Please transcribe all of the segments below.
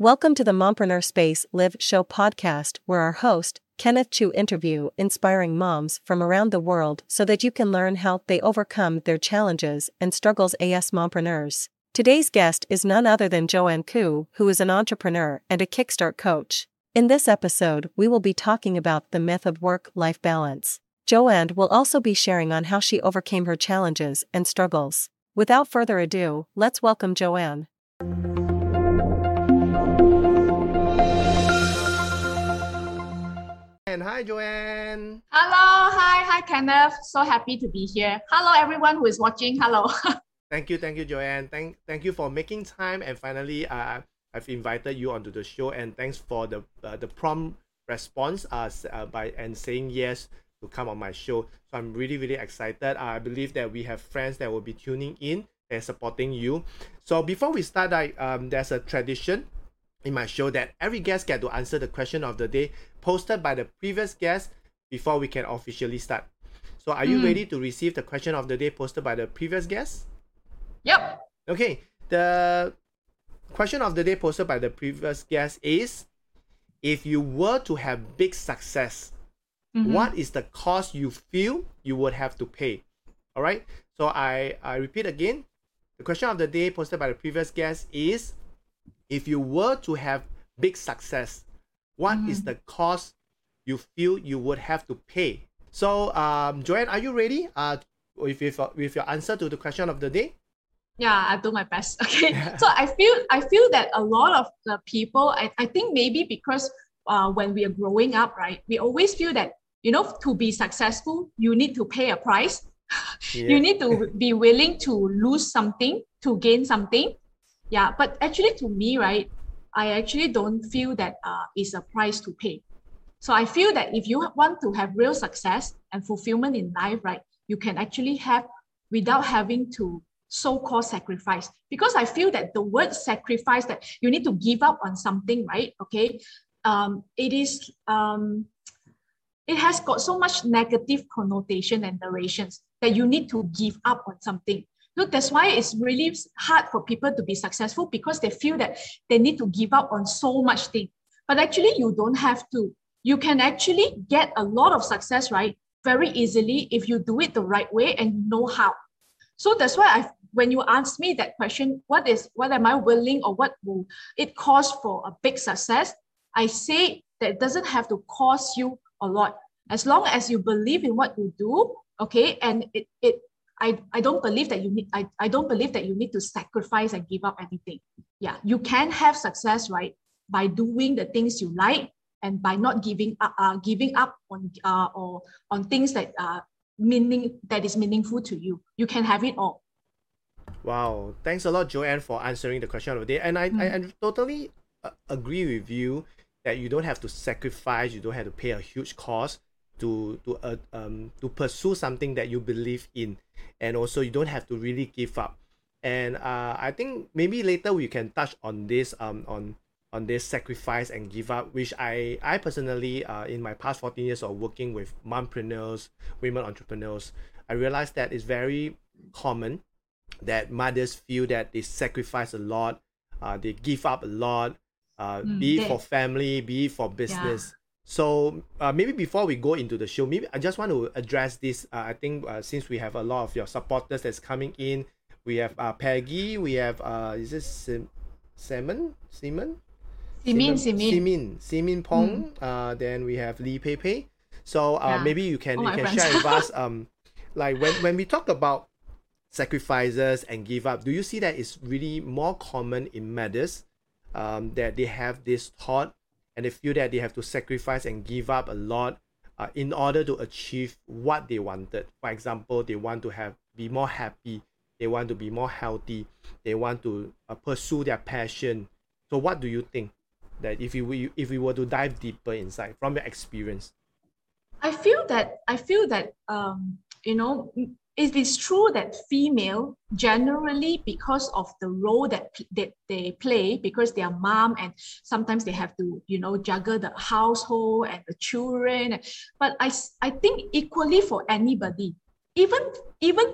Welcome to the Mompreneur Space Live Show podcast, where our host, Kenneth Chu, interview inspiring moms from around the world so that you can learn how they overcome their challenges and struggles as mompreneurs. Today's guest is none other than Joanne Khoo, who is an entrepreneur and a Kickstart coach. In this episode, we will be talking about the myth of work life balance. Joanne will also be sharing on how she overcame her challenges and struggles. Without further ado, let's welcome Joanne. And hi, Joanne. Hello, hi, hi, Kenneth. So happy to be here. Hello, everyone who is watching. Hello. Thank you, thank you, Joanne. Thank, thank you for making time. And finally, uh, I've invited you onto the show. And thanks for the uh, the prompt response uh, uh, by and saying yes to come on my show. So I'm really, really excited. I believe that we have friends that will be tuning in and supporting you. So before we start, I um, there's a tradition in my show that every guest get to answer the question of the day posted by the previous guest before we can officially start. So are you mm. ready to receive the question of the day posted by the previous guest? Yep. Okay. The question of the day posted by the previous guest is if you were to have big success, mm-hmm. what is the cost you feel you would have to pay? All right. So I, I repeat again. The question of the day posted by the previous guest is if you were to have big success, what mm-hmm. is the cost you feel you would have to pay? So, um, Joanne, are you ready? Uh, with, with, with your answer to the question of the day? Yeah, I do my best. Okay. so I feel I feel that a lot of the people, I, I think maybe because uh, when we are growing up, right, we always feel that, you know, to be successful, you need to pay a price. Yeah. you need to be willing to lose something to gain something yeah but actually to me right i actually don't feel that uh, it's a price to pay. So i feel that if you want to have real success and fulfillment in life right you can actually have without having to so-called sacrifice. Because i feel that the word sacrifice that you need to give up on something right okay um, it is um, it has got so much negative connotation and narrations that you need to give up on something Look, that's why it's really hard for people to be successful because they feel that they need to give up on so much thing. But actually, you don't have to. You can actually get a lot of success, right? Very easily if you do it the right way and know how. So that's why I when you ask me that question, what is what am I willing or what will it cost for a big success? I say that it doesn't have to cost you a lot. As long as you believe in what you do, okay, and it, it I, I don't believe that you need I, I don't believe that you need to sacrifice and give up anything. Yeah, you can have success, right? By doing the things you like and by not giving up uh, giving up on uh, or on things that are meaning that is meaningful to you. You can have it all. Wow, thanks a lot, Joanne, for answering the question of the day. And I, mm. I, I totally uh, agree with you that you don't have to sacrifice, you don't have to pay a huge cost to to uh, um to pursue something that you believe in. And also you don't have to really give up. And uh, i think maybe later we can touch on this um on on this sacrifice and give up which i i personally uh, in my past 14 years of working with mompreneurs women entrepreneurs i realized that it's very common that mothers feel that they sacrifice a lot uh, they give up a lot uh, mm, be it for family be it for business so uh, maybe before we go into the show, maybe I just want to address this. Uh, I think uh, since we have a lot of your supporters that's coming in, we have uh, Peggy, we have uh, is this Sim- Simon, Simon, Simin, Simin, Simin, Simin Pong. Mm. Uh, then we have Lee Pei Pei. So uh, yeah. maybe you can you can friends. share with us um, like when when we talk about sacrifices and give up, do you see that it's really more common in mothers um, that they have this thought and they feel that they have to sacrifice and give up a lot uh, in order to achieve what they wanted. For example, they want to have be more happy, they want to be more healthy, they want to uh, pursue their passion. So, what do you think that if you if we were to dive deeper inside from your experience? I feel that I feel that um, you know it is true that female generally because of the role that, that they play because they are mom and sometimes they have to you know juggle the household and the children but i i think equally for anybody. Even even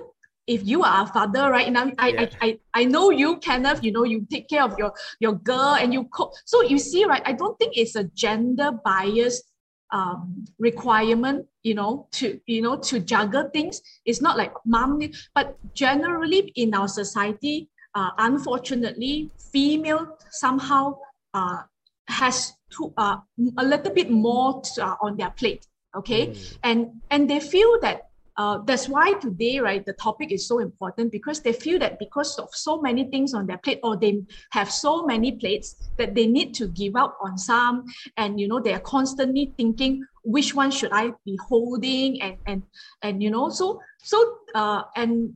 if you are a father right now I, Yeah. I, I i know you kenneth you know you take care of your your girl and you cook so you see right i don't think it's a gender bias um, requirement you know to you know to juggle things it's not like mom but generally in our society uh, unfortunately female somehow uh, has to uh, a little bit more to, uh, on their plate okay Mm. and and they feel that uh, that's why today right the topic is so important because they feel that because of so many things on their plate or they have so many plates that they need to give up on some and you know they are constantly thinking which one should i be holding and and and you know so so uh and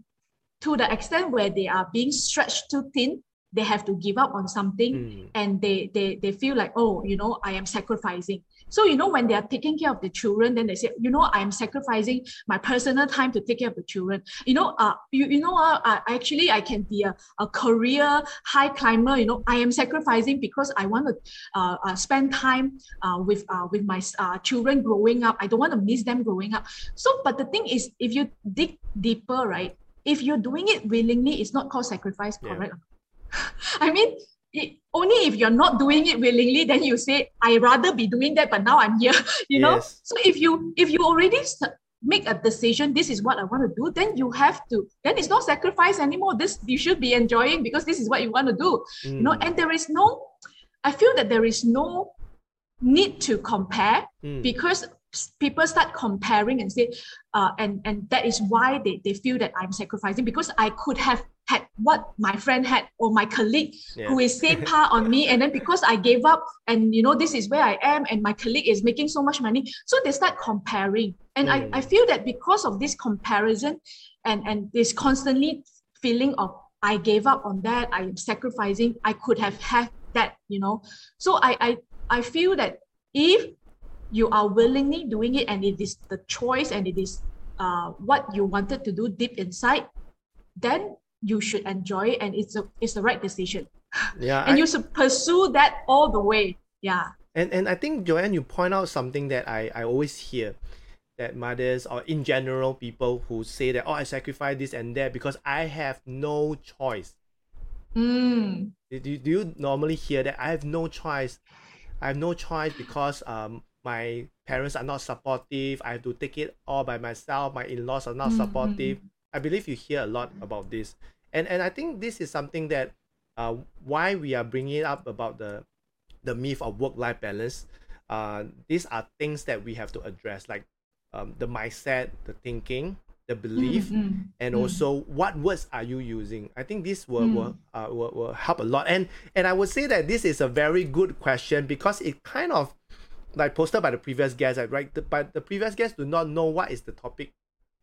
to the extent where they are being stretched too thin they have to give up on something Mm. and they they they feel like oh you know i am sacrificing so you know when they are taking care of the children then they say you know i am sacrificing my personal time to take care of the children. You know uh you, you know uh, uh, actually i can be a, a career high climber you know i am sacrificing because i want to uh, uh, spend time uh, with uh, with my uh, children growing up. I don't want to miss them growing up. So but the thing is if you dig deeper right if you're doing it willingly it's not called sacrifice Yeah. correct? I mean, it, only if you're not doing it willingly, then you say, I rather be doing that, but now I'm here. You know. So if you if you already s- make a decision, this is what I want to do, then you have to. Then it's not sacrifice anymore. This you should be enjoying because this is what you want to do. You know, Mm. and there is no. I feel that there is no need to compare Mm. because people start comparing and say uh, and and that is why they, they feel that i'm sacrificing because i could have had what my friend had or my colleague Yeah. who is same par on me and then because i gave up and you know this is where i am and my colleague is making so much money so they start comparing and Mm. I, I feel that because of this comparison and and this constantly feeling of i gave up on that i am sacrificing i could have had that you know so i i, I feel that if you are willingly doing it and it is the choice and it is uh, what you wanted to do deep inside then you should enjoy it and it's a it's the right decision Yeah. and I- you should pursue that all the way yeah And and I think Joanne, you point out something that I, I always hear that mothers or in general people who say that oh I sacrifice this and that because I have no choice. mm, Do, do, do you normally hear that I have no choice? I have no choice because um my parents are not supportive. I have to take it all by myself. My in-laws are not Mm, supportive. I believe you hear a lot about this, and and I think this is something that uh why we are bringing it up about the the myth of work-life balance. Uh, these are things that we have to address, like um, the mindset, the thinking, the belief, mm, mm, and Mm. also what words are you using i think this will, Mm. will, uh, will will help a lot and and i would say that this is a very good question because it kind of like posted by the previous guest right the, but the previous guests do not know what is the topic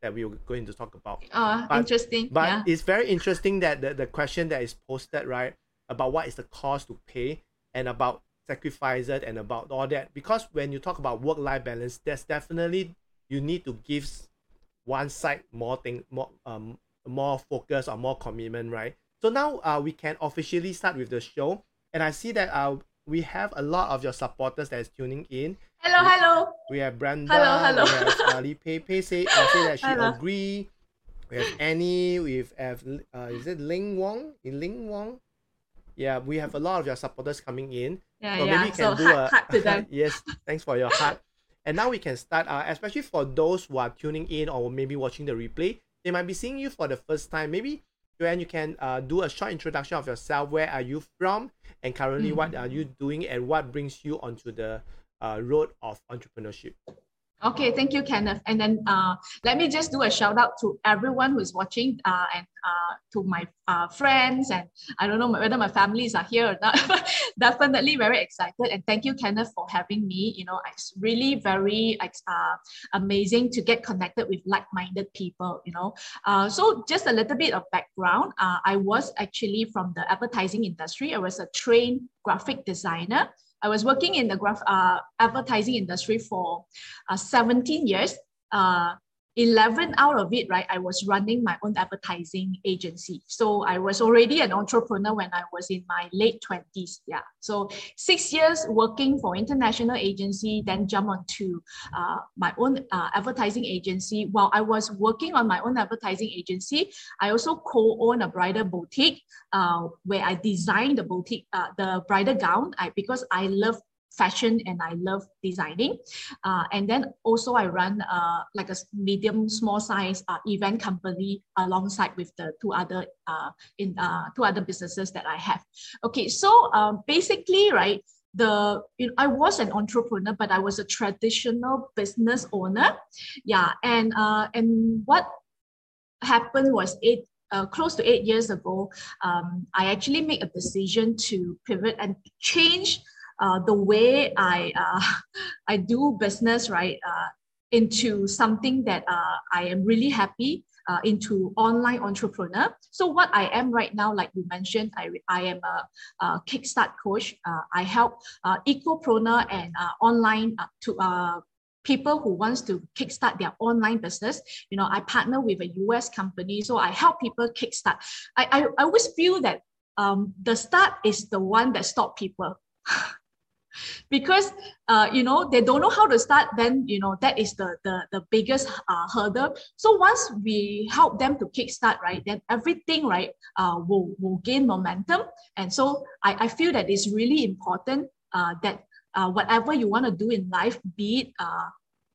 that we were going to talk about. Uh, But- interesting but yeah. it's very interesting that the, the question that is posted right about what is the cost to pay and about sacrifices and about all that. Because when you talk about work-life balance there's definitely you need to give one side more thing more um more focus or more commitment right? So now uh, we can officially start with the show. And i see that uh, we have a lot of your supporters that is tuning in hello hello we have Brenda. Hello, hello. We have Li Pei Pei say, uh, say that she Hello. agree. We have Annie. We have uh, is it Ling Wong? In Ling Wong. Yeah, we have a lot of your supporters coming in. yeah So yeah maybe you so can do heart, a heart to them yes. Thanks for your heart. And now we can start. Uh, especially for those who are tuning in or maybe watching the replay, they might be seeing you for the first time. Maybe Joanne, you can uh, do a short introduction of yourself. Where are you from? And currently, what Mm. are you doing? And what brings you onto the uh, road of entrepreneurship? Okay, thank you, Kenneth. And then uh, let me just do a shout out to everyone who is watching uh, and uh, to my uh, friends. And I don't know whether my families are here or not, but definitely very excited. And thank you, Kenneth, for having me. You know, it's really very uh, amazing to get connected with like minded people. You know, uh, so just a little bit of background. I was actually from the advertising industry, I was a trained graphic designer. I was working in the graph uh, advertising industry for uh, 17 years. Uh, 11 out of it, right, I was running my own advertising agency. So I was already an entrepreneur when I was in my late 20s. Yeah. So six years working for international agency, then jump onto uh, my own uh, advertising agency. While I was working on my own advertising agency, I also co-own a bridal boutique uh, where I designed the boutique, uh, the bridal gown I, because I love fashion and I love designing. Uh, and then also I run uh, like a medium small size uh, event company alongside with the two other uh, in uh, two other businesses that I have. Okay, so um, basically, right, the you know, I was an entrepreneur, but I was a traditional business owner. Yeah, and uh, and what happened was it uh, close to eight years ago, um, I actually made a decision to pivot and change uh, the way I uh, I do business right uh, into something that uh, I am really happy uh, into online entrepreneur. So what I am right now, like you mentioned, I, I am a, a Kickstart coach. Uh, I help uh, ecopreneur and online to people who wants to kickstart their online business. You know, I partner with a US company, so I help people kickstart. I, I, I always feel that um, the start is the one that stop people. because uh, you know they don't know how to start then you know that is the the, the biggest uh, hurdle. So once we help them to kick start right then everything right uh, will, will gain momentum. And so I, I feel that it's really important uh, that uh, whatever you want to do in life be it uh,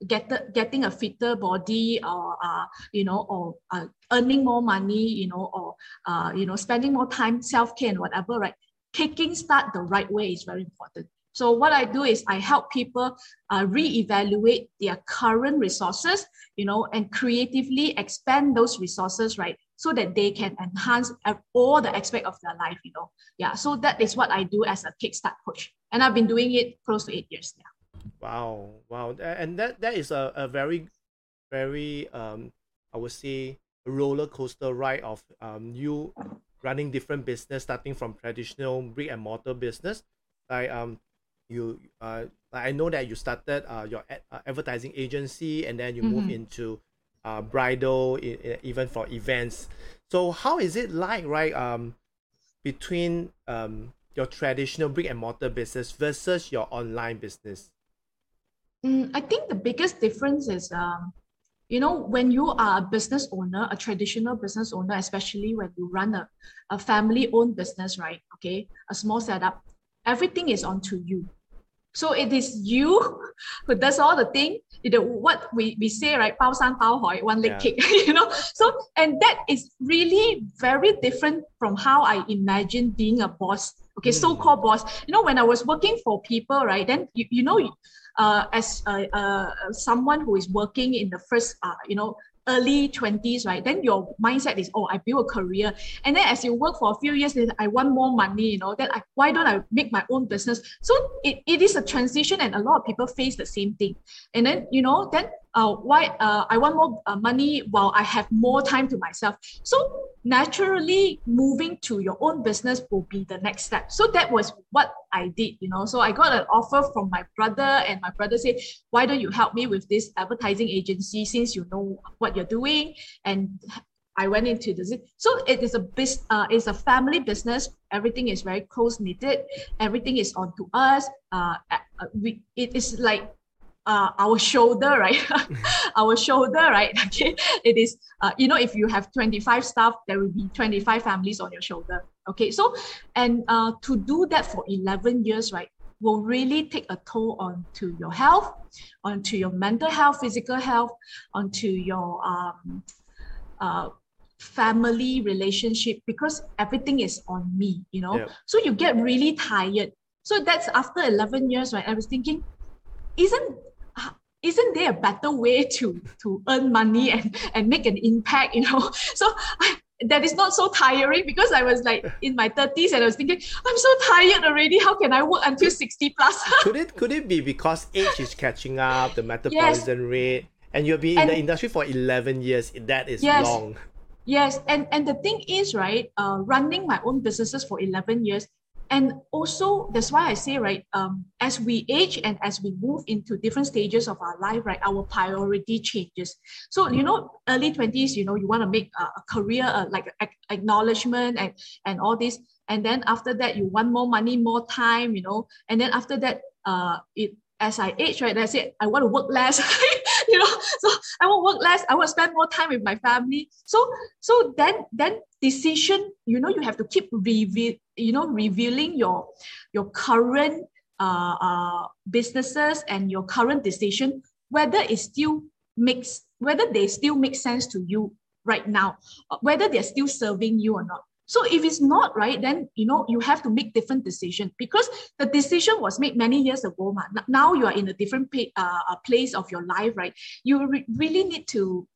get the, getting a fitter body or uh, you know or uh, earning more money you know or uh, you know spending more time self-care and whatever right kicking start the right way is very important so what I do is I help people uh, reevaluate their current resources, you know, and creatively expand those resources, right? So that they can enhance all the aspect of their life, you know. Yeah. So that is what I do as a Kickstart coach. And I've been doing it close to eight years now. Wow. Wow. And that, that is a, a very, very, um, I would say, roller coaster ride of um, you running different business, starting from traditional brick and mortar business. Like um, you uh I know that you started uh, your ad, uh, advertising agency and then you mm-hmm. move into uh, bridal I- even for events. So how is it like right um between um your traditional brick and mortar business versus your online business? Mm, I think the biggest difference is um you know when you are a business owner a traditional business owner especially when you run a, a family owned business right okay a small setup everything is onto you so it is you who does all the thing. The, what we, we say, right? Pao san pao hoi, one leg yeah. kick, you know? So, and that is really very different from how I imagine being a boss. Okay, mm. so-called boss. You know, when I was working for people, right? Then, you, you know, uh, as uh, uh, someone who is working in the first, uh, you know, early 20s, right? Then your mindset is, oh, I build a career. And then as you work for a few years, then I want more money, you know, then I, why don't I make my own business? So it, it is a transition and a lot of people face the same thing. And then, you know, then uh, why uh, I want more uh, money while I have more time to myself. So naturally, moving to your own business will be the next step. So that was what I did, you know. So I got an offer from my brother, and my brother said, "Why don't you help me with this advertising agency since you know what you're doing?" And I went into this. So it is a business. Uh, it's a family business. Everything is very close knitted. Everything is onto us. Uh, uh we it is like uh, our shoulder, right? our shoulder, right? Okay, it is. Uh, you know, if you have twenty five staff, there will be twenty five families on your shoulder. Okay, so and uh, to do that for eleven years, right, will really take a toll onto your health, onto your mental health, physical health, onto your um, uh, family relationship because everything is on me. You know, so you get really tired. So that's after eleven years, right? I was thinking, isn't isn't there a better way to to earn money and and make an impact you know so I, that is not so tiring because I was like in my 30s and I was thinking, I'm so tired already. How can I work until 60 plus? could it could it be because age is catching up, the metabolism yes. rate, and you've been and, in the industry for 11 years? That is yes, long. Yes, and and the thing is, right, uh, running my own businesses for 11 years, and also that's why i say right um, as we age and as we move into different stages of our life right our priority changes. So you know early 20s you know you want to make a, a career uh, like acknowledgement and and all this. And then after that you want more money more time you know. And then after that uh it as i age right i said i want to work less you know so i want work less i to spend more time with my family. So so then then decision you know you have to keep reveal you know revealing your your current uh, uh, businesses and your current decision whether it still makes whether they still make sense to you right now whether they're still serving you or not so if it's not right, then you know you have to make different decision because the decision was made many years ago. Ma. Now you are in a different pay, uh, uh, place of your life, right? You re- really need to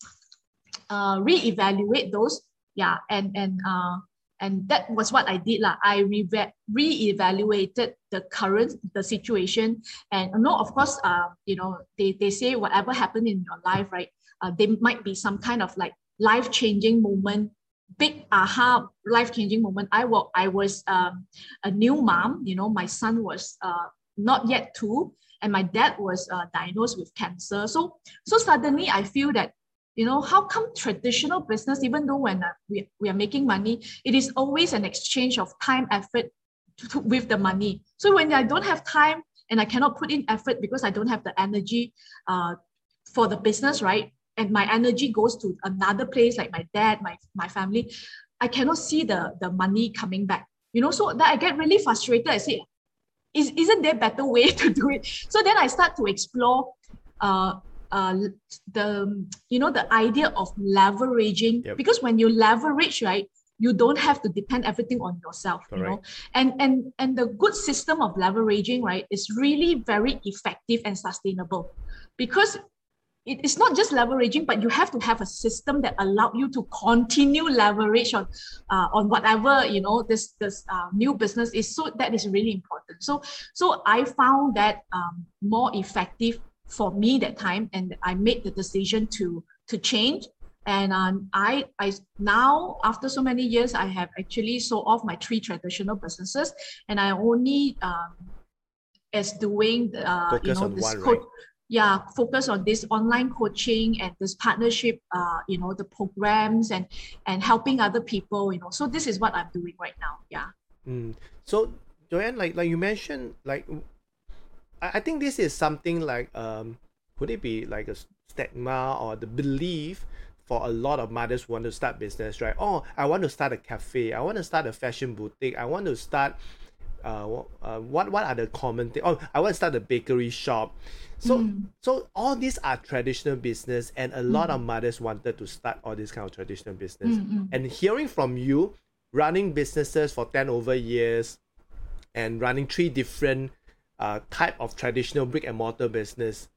uh, reevaluate those. Yeah, and and uh, and that was what I did. lah. I re- re-evaluated the current the situation. And no, of course, uh, you know, they, they say whatever happened in your life, right? Uh, there might be some kind of like life-changing moment big aha life changing moment. I was I was um, a new mom. You know, my son was uh, not yet two, and my dad was uh, diagnosed with cancer. So so suddenly I feel that you know how come traditional business, even though when uh, we we are making money, it is always an exchange of time effort to, to, with the money. So when I don't have time and I cannot put in effort because I don't have the energy uh, for the business, right? And my energy goes to another place like my dad my my family i cannot see the the money coming back you know so that i get really frustrated i say is, isn't there better way to do it so then i start to explore uh, uh, the you know the idea of leveraging yep. because when you leverage right you don't have to depend everything on yourself Correct. you know and and and the good system of leveraging right is really very effective and sustainable because it is not just leveraging, but you have to have a system that allow you to continue leverage on uh, on whatever you know this this uh, new business is. So that is really important. So so I found that um, more effective for me that time, and I made the decision to to change. And um, I I now after so many years, I have actually sold off my three traditional businesses, and I only um, as doing uh, you know this code. Right? Yeah focus on this online coaching and this partnership uh you know the programs and and helping other people you know. So this is what i'm doing right now yeah. Mm. so joanne like like you mentioned like I, I think this is something like um could it be like a stigma or the belief for a lot of mothers want to start business right? Oh i want to start a cafe i want to start a fashion boutique i want to start uh, uh, what what are the common things? Oh, I want to start a bakery shop. So mm. so all these are traditional business, and a lot mm. of mothers wanted to start all this kind of traditional business. Mm-hmm. And hearing from you, running businesses for ten over years, and running three different uh, type of traditional brick and mortar business.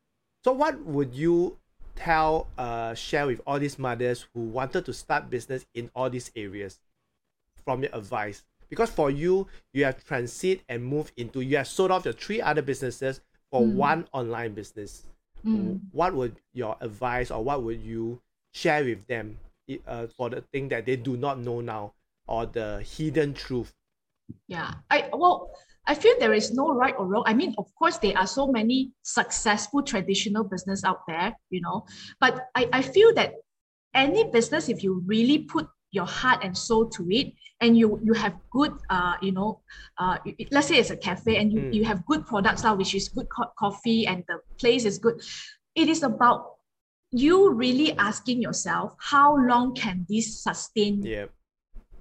So what would you tell uh share with all these mothers who wanted to start business in all these areas from your advice? Because for you you have transit and move into you have sold off your three other businesses for mm. one online business mm. what would your advice or what would you share with them uh, for the thing that they do not know now or the hidden truth yeah i well i feel there is no right or wrong i mean of course there are so many successful traditional business out there you know but i, I feel that any business if you really put your heart and soul to it and you you have good uh you know uh let's say it's a cafe and you, mm. you have good products now which is good co- coffee and the place is good it is about you really asking yourself how long can this sustain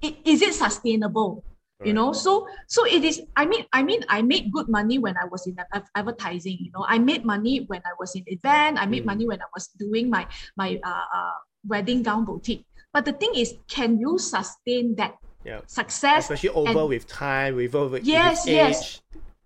it, is it sustainable right. you know so so it is i mean i mean i made good money when i was in advertising you know i made money when i was in event i made mm. money when i was doing my my uh, uh wedding gown boutique but the thing is, can you sustain that yeah. success? Especially over and, with time, with over yes, with yes.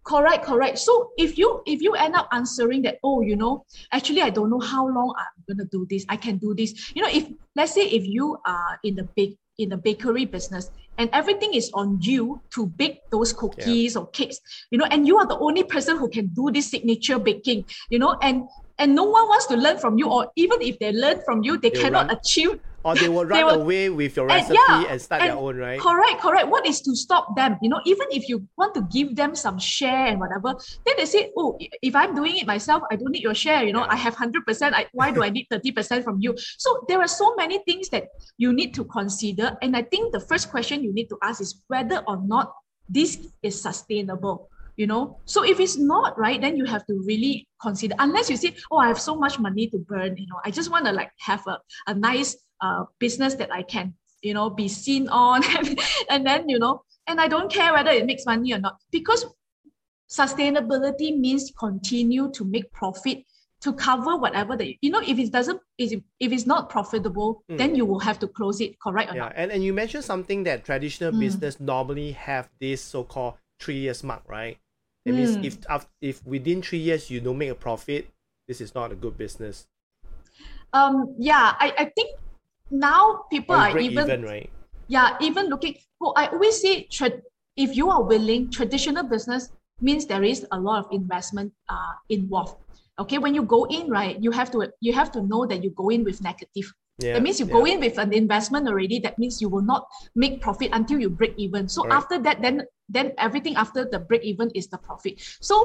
Correct, correct. So if you if you end up answering that, oh, you know, actually I don't know how long I'm gonna do this. I can do this. You know, if let's say if you are in the big in the bakery business and everything is on you to bake those cookies yeah. or cakes, you know, and you are the only person who can do this signature baking, you know, and and no one wants to learn from you, or even if they learn from you, they They'll cannot run- achieve Or they will run They will- away with your and recipe yeah, and start and their own, right? Correct, correct. What is to stop them? You know, even if you want to give them some share and whatever, then they say, oh, if I'm doing it myself, I don't need your share. You know, Yeah. I have 100%. I, why do I need 30% from you? So there are so many things that you need to consider. And I think the first question you need to ask is whether or not this is sustainable. You know, so if it's not right, then you have to really consider. Unless you say, "Oh, I have so much money to burn," you know, I just want to like have a, a nice uh, business that I can you know be seen on and then you know and i don't care whether it makes money or not because sustainability means continue to make profit to cover whatever that you know if it doesn't if, if it's not profitable Mm. then you will have to close it correct or Yeah, not and, and you mentioned something that traditional Mm. business normally have this so-called three years mark, right? That means Mm. if if within three years you don't make a profit, this is not a good business. um yeah i, I think now people are even, even, right? yeah even looking well i always say tra- if you are willing traditional business means there is a lot of investment uh, involved okay when you go in right you have to you have to know that you go in with negative Yeah. that means you yeah. go in with an investment already that means you will not make profit until you break even so Correct. after that then then everything after the break even is the profit. So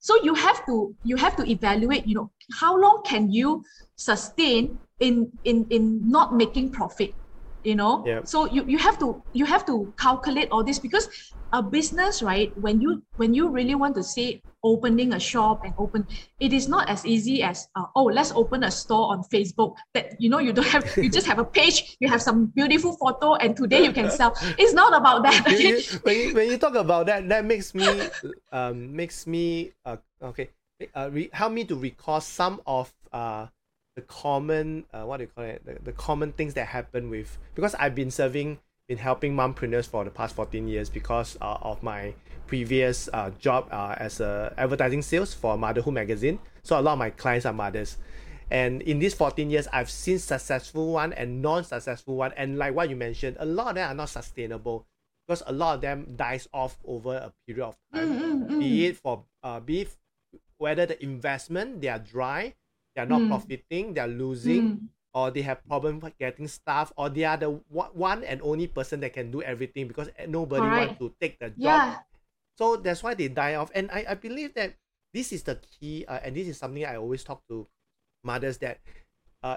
so you have to you have to evaluate you know how long can you sustain in in in not making profit you know? Yeah. so you, you have to you have to calculate all this because a business right when you when you really want to say opening a shop and open it is not as easy as uh, oh let's open a store on facebook that you know you don't have you just have a page you have some beautiful photo and today you can sell. It's not about that You- you- when, you, when you talk about that, that makes me um makes me uh okay uh re- help me to recall some of uh the common uh what do you call it? The, the common things that happen with because I've been serving been helping mompreneurs for the past 14 years because uh, of my previous uh, job uh, as a advertising sales for motherhood magazine. So a lot of my clients are mothers. And in these 14 years i've seen successful one and non-successful one. And like what you mentioned a lot of them are not sustainable because a lot of them dies off over a period of time. Mm, mm, mm. be it for uh be it whether the investment they are dry they are not Mm. profiting they are losing Mm. or they have problem getting staff or they are the one one and only person that can do everything because nobody Correct. wants to take the job. Yeah. So that's why they die off. And i, I believe that this is the key uh, and this is something i always talk to mothers that uh,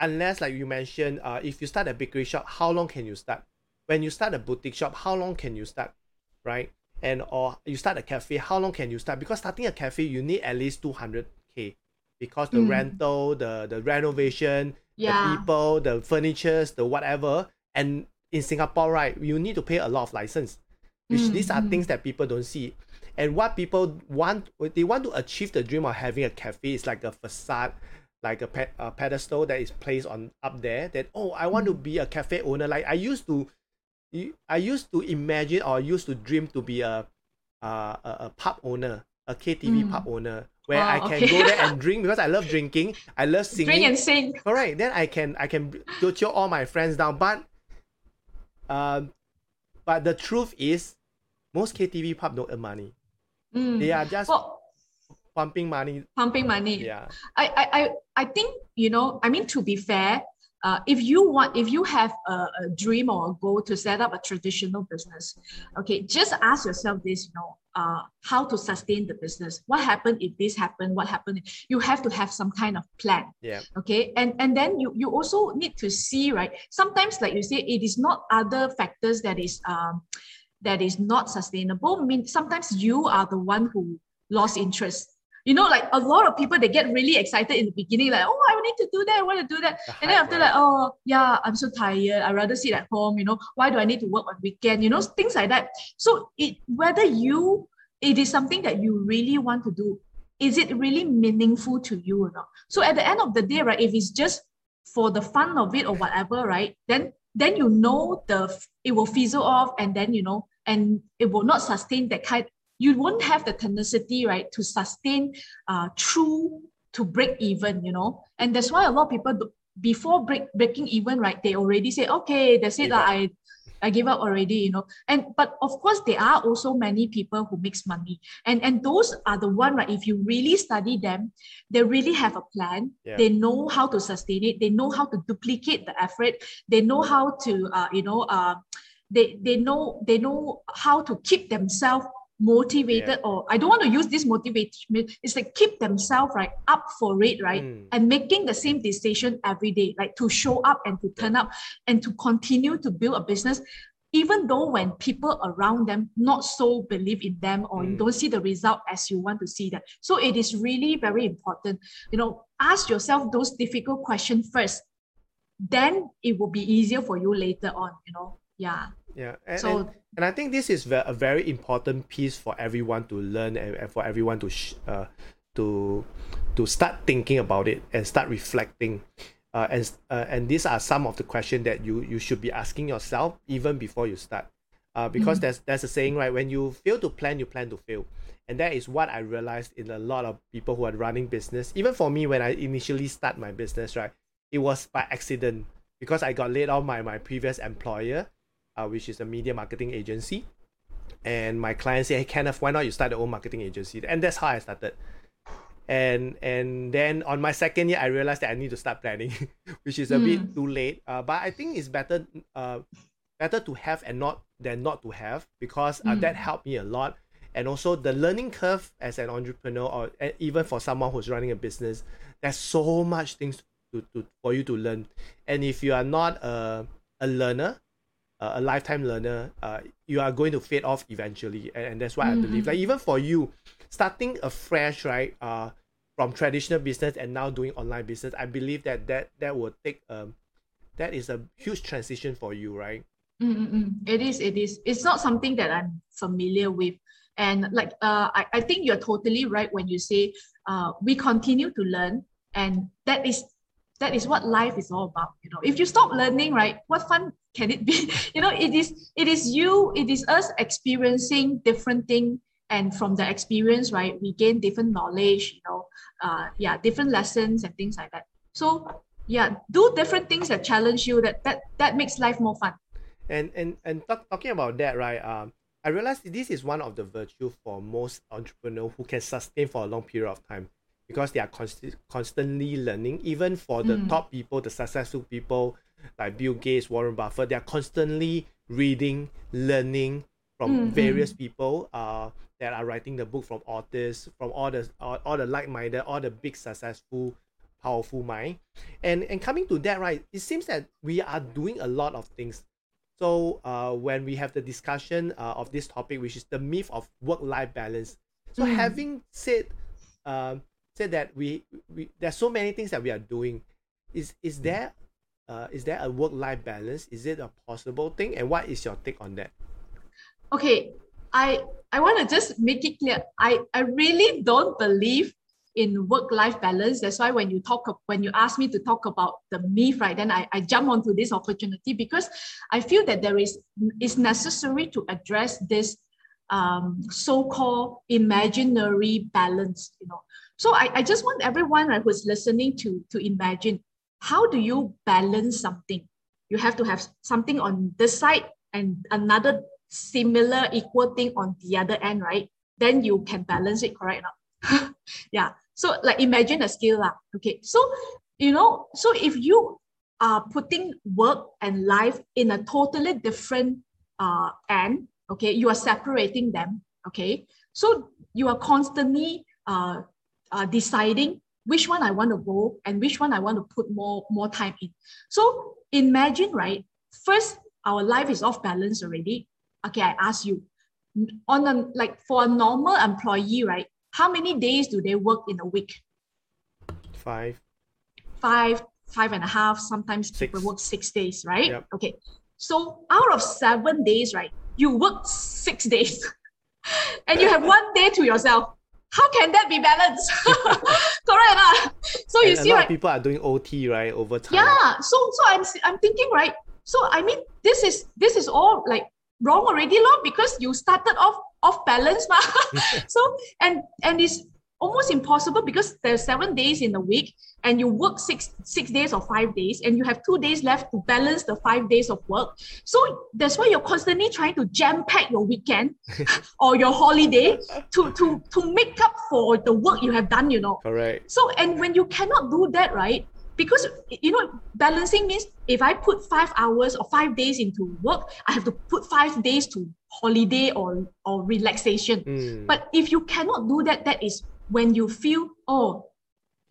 unless like you mentioned uh, if you start a bakery shop how long can you start? When you start a boutique shop how long can you start? Right? And or you start a cafe how long can you start? Because starting a cafe you need at least 200k because the Mm. rental the the renovation yeah the people, the furnitures, the whatever. And in Singapore, right, you need to pay a lot of license, which Mm, these are mm. things that people don't see. And what people want, they want to achieve the dream of having a cafe. It's like a facade, like a, pe- a pedestal that is placed on up there. That oh, I want to be a cafe owner. Like I used to, I used to imagine or used to dream to be a, a, a, a pub owner, a KTV Mm. pub owner, where Oh, I can okay. go there and drink because I love drinking. I love singing. drink and sing Correct. Then I can I can go chill all my friends down. But um but the truth is most KTV pub don't earn money. Mm. They are just well pumping money. pumping money Yeah. I, I, I, I think, you know, I mean, to be fair, uh, if you want, if you have a, a dream or a goal to set up a traditional business, okay, just ask yourself this, you know, uh, how to sustain the business. What happened if this happened? What happened? You have to have some kind of plan. Yeah. Okay. And, and then you, you also need to see, right? Sometimes, like you say, it is not other factors that is, um, that is not sustainable. I mean, sometimes you are the one who lost interest you know, like a lot of people, they get really excited in the beginning, like, oh, I need to do that, I want to do that. And then after that, oh, yeah, I'm so tired. I'd rather sit at home, you know, why do I need to work on weekend? You know, things like that. So it whether you it is something that you really want to do, is it really meaningful to you or not? So at the end of the day, right, if it's just for the fun of it or whatever, right, then then you know the it will fizzle off and then you know, and it will not sustain that kind you won't have the tenacity, right, to sustain uh through to break even, you know. And that's why a lot of people do, before break breaking even, right, they already say, okay, that's it. Lah. I I give up already, you know. And but of course, there are also many people who makes money, and and those are the one right. If you really study them, they really have a plan. Yeah. They know how to sustain it. They know how to duplicate the effort. They know how to, uh, you know, uh, they they know they know how to keep themselves motivated or i don't want to use this motivation it's like keep themselves right up for it right Mm. and making the same decision every day like to show up and to turn up and to continue to build a business even though when people around them not so believe in them or you Mm. don't see the result as you want to see that so it is really very important you know ask yourself those difficult questions first then it will be easier for you later on you know yeah Yeah, and, So- and, and I think this is a very important piece for everyone to learn and, for everyone to sh- uh, to to start thinking about it and start reflecting. Uh, and uh, and these are some of the questions that you you should be asking yourself even before you start. Uh, because Mhm. there's there's a saying right when you fail to plan you plan to fail and that is what i realized in a lot of people who are running business even for me when i initially start my business right it was by accident because i got laid off by my previous employer uh, which is a media marketing agency. And my client said hey kenneth why not you start your own marketing agency? And that's how i started. And and then on my second year i realized that i need to start planning which is a bit Mm. too late. Uh, but i think it's better uh, better to have and not than not to have because uh, that Mm. helped me a lot. And also the learning curve as an entrepreneur or even for someone who's running a business there's so much things to, to for you to learn. And if you are not a, a learner a lifetime learner uh, you are going to fade off eventually and, and that's what i believe like even for you starting afresh right uh from traditional business and now doing online business i believe that that that will take um that is a huge transition for you right Mm-mm-mm. It is, it is. It's not something that I'm familiar with. And like uh I, I think you're totally right when you say uh we continue to learn and that is that is what life is all about. You know, if you stop learning, right, what fun can it be? you know, it is it is you, it is us experiencing different thing and from the experience, right, we gain different knowledge, you know, uh yeah, different lessons and things like that. So yeah, do different things that challenge you that that that makes life more fun. and and and talk, talking about that right um i realized this is one of the virtue for most entrepreneurs who can sustain for a long period of time because they are const- constantly learning even for the Mm. top people the successful people like bill gates warren buffett they are constantly reading learning from Mm, various people uh that are writing the book from authors from all the all, all the like-minded all the big successful powerful mind and and coming to that right it seems that we are doing a lot of things so uh, when we have the discussion uh, of this topic, which is the myth of work-life balance. So Mm. having said um, said that we, we there's so many things that we are doing, is is there uh, is there a work-life balance? Is it a possible thing? And what is your take on that? okay i i want to just make it clear i i really don't believe in work life balance that's why when you talk when you ask me to talk about the myth right then i, I jump onto this opportunity because i feel that there is is necessary to address this um, so-called imaginary balance you know so I, I just want everyone right, who's listening to to imagine how do you balance something you have to have something on this side and another similar equal thing on the other end, right? Then you can balance it, correct? Now? yeah. So like imagine a scale. lah. Okay. So you know, so if you are putting work and life in a totally different uh end, okay, you are separating them. Okay. So you are constantly uh, uh deciding which one I want to go and which one I want to put more more time in. So imagine, right? First, our life is off balance already. Okay, I ask you, on a like for a normal employee, right? How many days do they work in a week? Five. Five, five and a half. Sometimes people work six days, right? Yep. Okay. So out of seven days, right? You work six days, and you have one day to yourself. How can that be balanced? Correct. ah? So you and see, a lot right? of people are doing OT right over time. Yeah. So so I'm I'm thinking right. So I mean this is this is all like wrong already, Lord, because you started off off balance, ma. so and and it's almost impossible because there's seven days in a week and you work six six days or five days and you have two days left to balance the five days of work. So that's why you're constantly trying to jam pack your weekend or your holiday to to to make up for the work you have done you know. Correct. so and when you cannot do that right because you know balancing means if i put five hours or five days into work i have to put five days to holiday or or relaxation. Mm, but if you cannot do that that is when you feel oh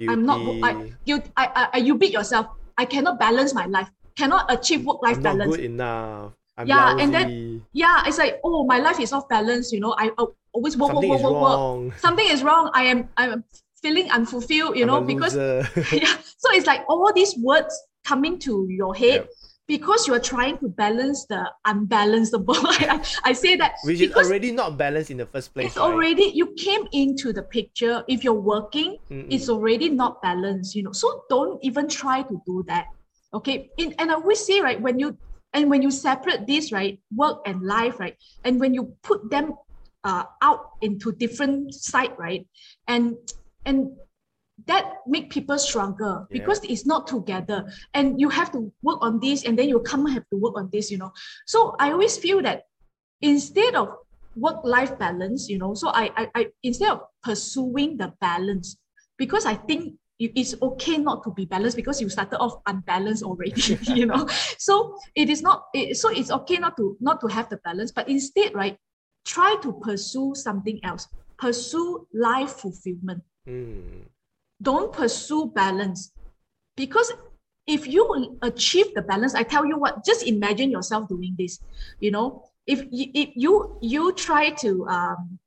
i'm not I, you I, I you beat yourself. I cannot balance my life. Cannot achieve work life not balance. good enough. I'm Yeah, and then- yeah it's like oh my life is off balance you know. I, I always work something work work work. work something is wrong. I am i'm feeling unfulfilled you I'm know because yeah. So it's like all these words coming to your head Yep. Because you are trying to balance the unbalanceable. I, I say that which is already not balanced in the first place. it's right? already you came into the picture. If you're working, Mm-mm. it's already not balanced. You know, so don't even try to do that. Okay. In, and I always say right when you and when you separate this right work and life right and when you put them uh, out into different side right and and that make people stronger Yeah. because it's not together. And you have to work on this and then you come have to work on this you know. So i always feel that instead of work life balance you know so I, I i instead of pursuing the balance because i think it's okay not to be balanced because you started off unbalanced already you know. So it is not it, so it's okay not to not to have the balance but instead right try to pursue something else. Pursue life fulfillment. Mm. Don't pursue balance. Because if you achieve the balance i tell you what just imagine yourself doing this. You know if you, if you you try to um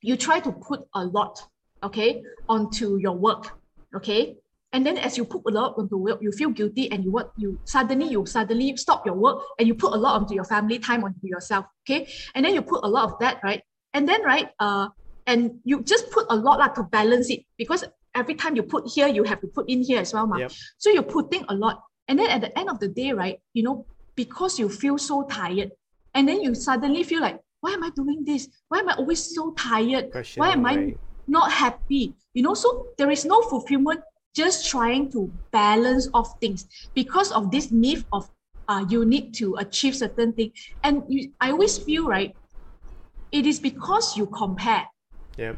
you try to put a lot okay onto your work okay? And then as you put a lot onto work you feel guilty and you what you suddenly you suddenly stop your work and you put a lot onto your family time onto yourself okay? And then you put a lot of that right? And then right uh and you just put a lot like to balance it because every time you put here you have to put in here as well ma. Yep. so you're putting a lot and then at the end of the day right you know because you feel so tired and then you suddenly feel like why am i doing this why am i always so tired Question why am i not happy you know so there is no fulfillment just trying to balance off things because of this myth of uh, you need to achieve certain thing and you, i always feel right it is because you compare Yep.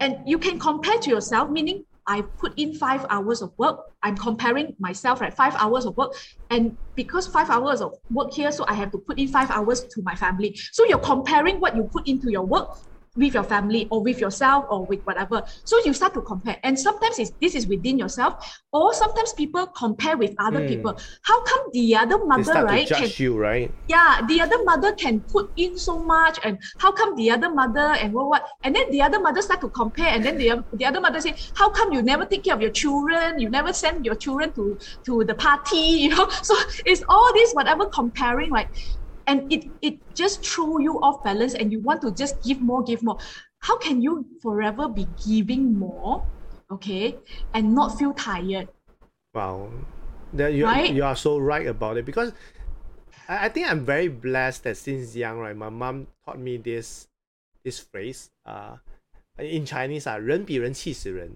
And you can compare to yourself meaning i put in five hours of work. I'm comparing myself right five hours of work. And because five hours of work here so i have to put in five hours to my family. So you're comparing what you put into your work with your family or with yourself or with whatever so you start to compare and sometimes it's, this is within yourself or sometimes people compare with other Mm. people how come the other mother start right to can judge you, right? yeah, the other mother can put in so much, and how come the other mother and what what? And then the other mother start to compare, and then the, the other mother say, how come you never take care of your children? You never send your children to to the party, you know? So it's all this whatever comparing, right? And it it just throw you off balance, and you want to just give more, give more. How can you forever be giving more, okay, and not feel tired? Wow. That you Right? you are so right about it because I, I think I'm very blessed that since young, right, my mom taught me this this phrase. Uh in Chinese, uh, 人比人气死人.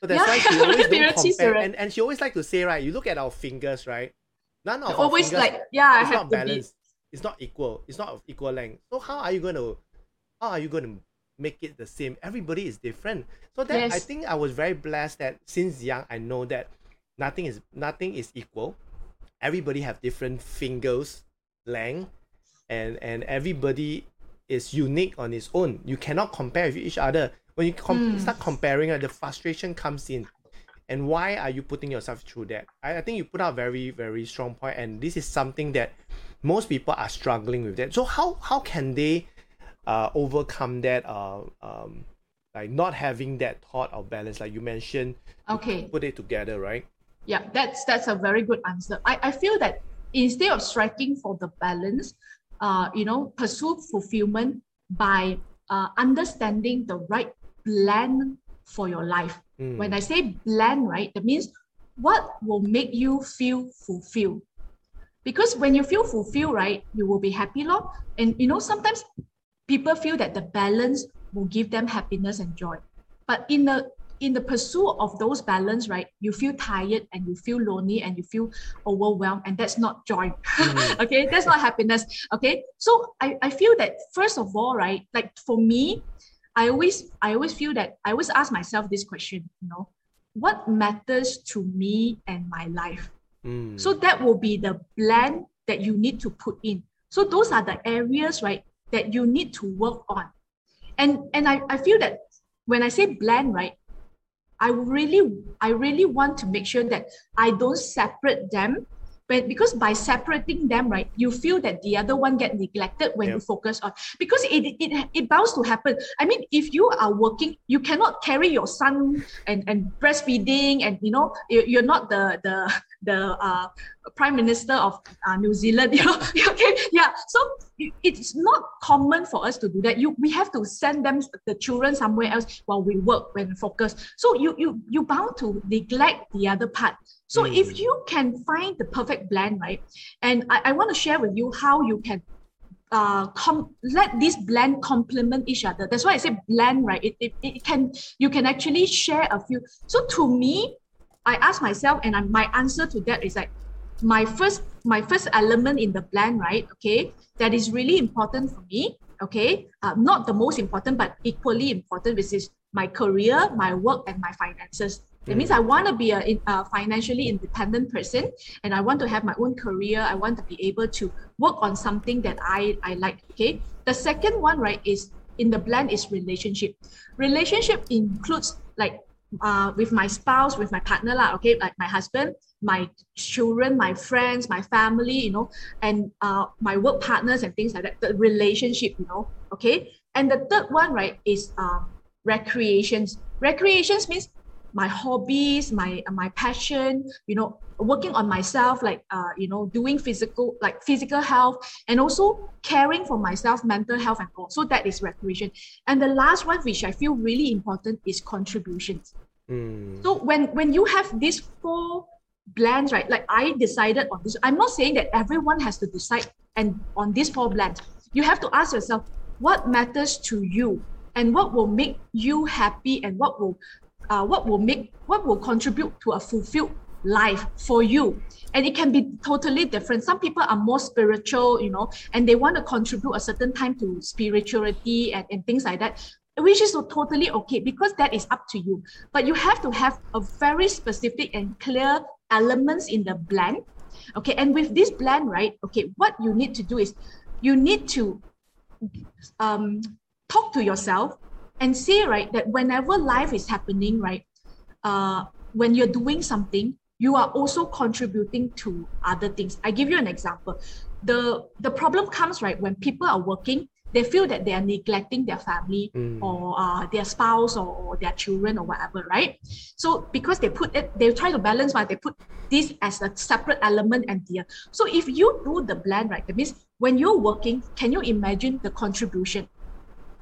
So that's Yeah, why she always 人比 don't 人气死 compare. 人。 And, and she always like to say, right, you look at our fingers, right? None of our Always fingers like, yeah, I it's have not to be. balanced. It's not equal. It's not of equal length. So how are you going to how are you going to make it the same? Everybody is different. So that I think I was very blessed that since young I know that nothing is nothing is equal. Everybody have different fingers length and and everybody is unique on its own. You cannot compare with each other. When you com- Mm. start comparing, uh, the frustration comes in. And why are you putting yourself through that? I, I think you put out a very, very strong point, and this is something that most people are struggling with that. So how how can they uh, overcome that uh, um, like not having that thought of balance, like you mentioned, Okay. put it together, right? Yeah, that's that's a very good answer. I, I feel that instead of striking for the balance, uh, you know, pursue fulfillment by uh, understanding the right plan for your life. Mm. When I say blend, right, that means what will make you feel fulfilled. Because when you feel fulfilled, right, you will be happy, Lord. And you know, sometimes people feel that the balance will give them happiness and joy. but in the in the pursuit of those balance, right, you feel tired and you feel lonely and you feel overwhelmed, and that's not joy. Mm. okay, that's not happiness. Okay, so I, I feel that first of all, right, like for me, I always I always feel that I always ask myself this question, you know, what matters to me and my life? Mm. So that will be the blend that you need to put in. So those are the areas, right, that you need to work on. And and I, I feel that when I say blend, right, I really I really want to make sure that I don't separate them but because by separating them right you feel that the other one get neglected when yep. you focus on because it, it it bounds to happen i mean if you are working you cannot carry your son and and breastfeeding and you know you're not the the the uh, prime minister of uh, New Zealand. You know, okay, yeah. So it's not common for us to do that. You we have to send them the children somewhere else while we work when focus. So you you you bound to neglect the other part. So mm. if you can find the perfect blend, right? And I, I want to share with you how you can uh, com- let this blend complement each other. That's why I say blend, right? It, it, it can you can actually share a few. So to me, I ask myself, and I, my answer to that is like my first my first element in the blend, right? Okay, that is really important for me. Okay, uh, not the most important, but equally important, which is my career, my work, and my finances. That means. I want to be a, a, financially independent person and I want to have my own career. I want to be able to work on something that I, I like. Okay. The second one, right, is in the blend is relationship. Relationship includes like uh, with my spouse, with my partner, lah, okay, like my husband, my children, my friends, my family, you know, and uh, my work partners and things like that, the relationship, you know, okay. And the third one, right, is um, recreations. Recreations means my hobbies, my my passion, you know, working on myself, like uh, you know, doing physical like physical health, and also caring for myself, mental health, and all. So that is recreation. And the last one, which I feel really important, is contributions. Mm. So when when you have these four blends, right? Like I decided on this. I'm not saying that everyone has to decide and on these four blends. You have to ask yourself what matters to you and what will make you happy and what will uh, what will make what will contribute to a fulfilled life for you. And it can be totally different. Some people are more spiritual you know and they want to contribute a certain time to spirituality and, and things like that which is totally okay because that is up to you. But you have to have a very specific and clear elements in the blend. Okay and with this blend right okay what you need to do is you need to um, talk to yourself and say right that whenever life is happening right uh, when you're doing something you are also contributing to other things. I give you an example. The the problem comes right when people are working they feel that they are neglecting their family mm. or uh, their spouse or, or, their children or whatever right? So because they put it they try to balance but they put this as a separate element and there so if you do the blend right that means when you're working can you imagine the contribution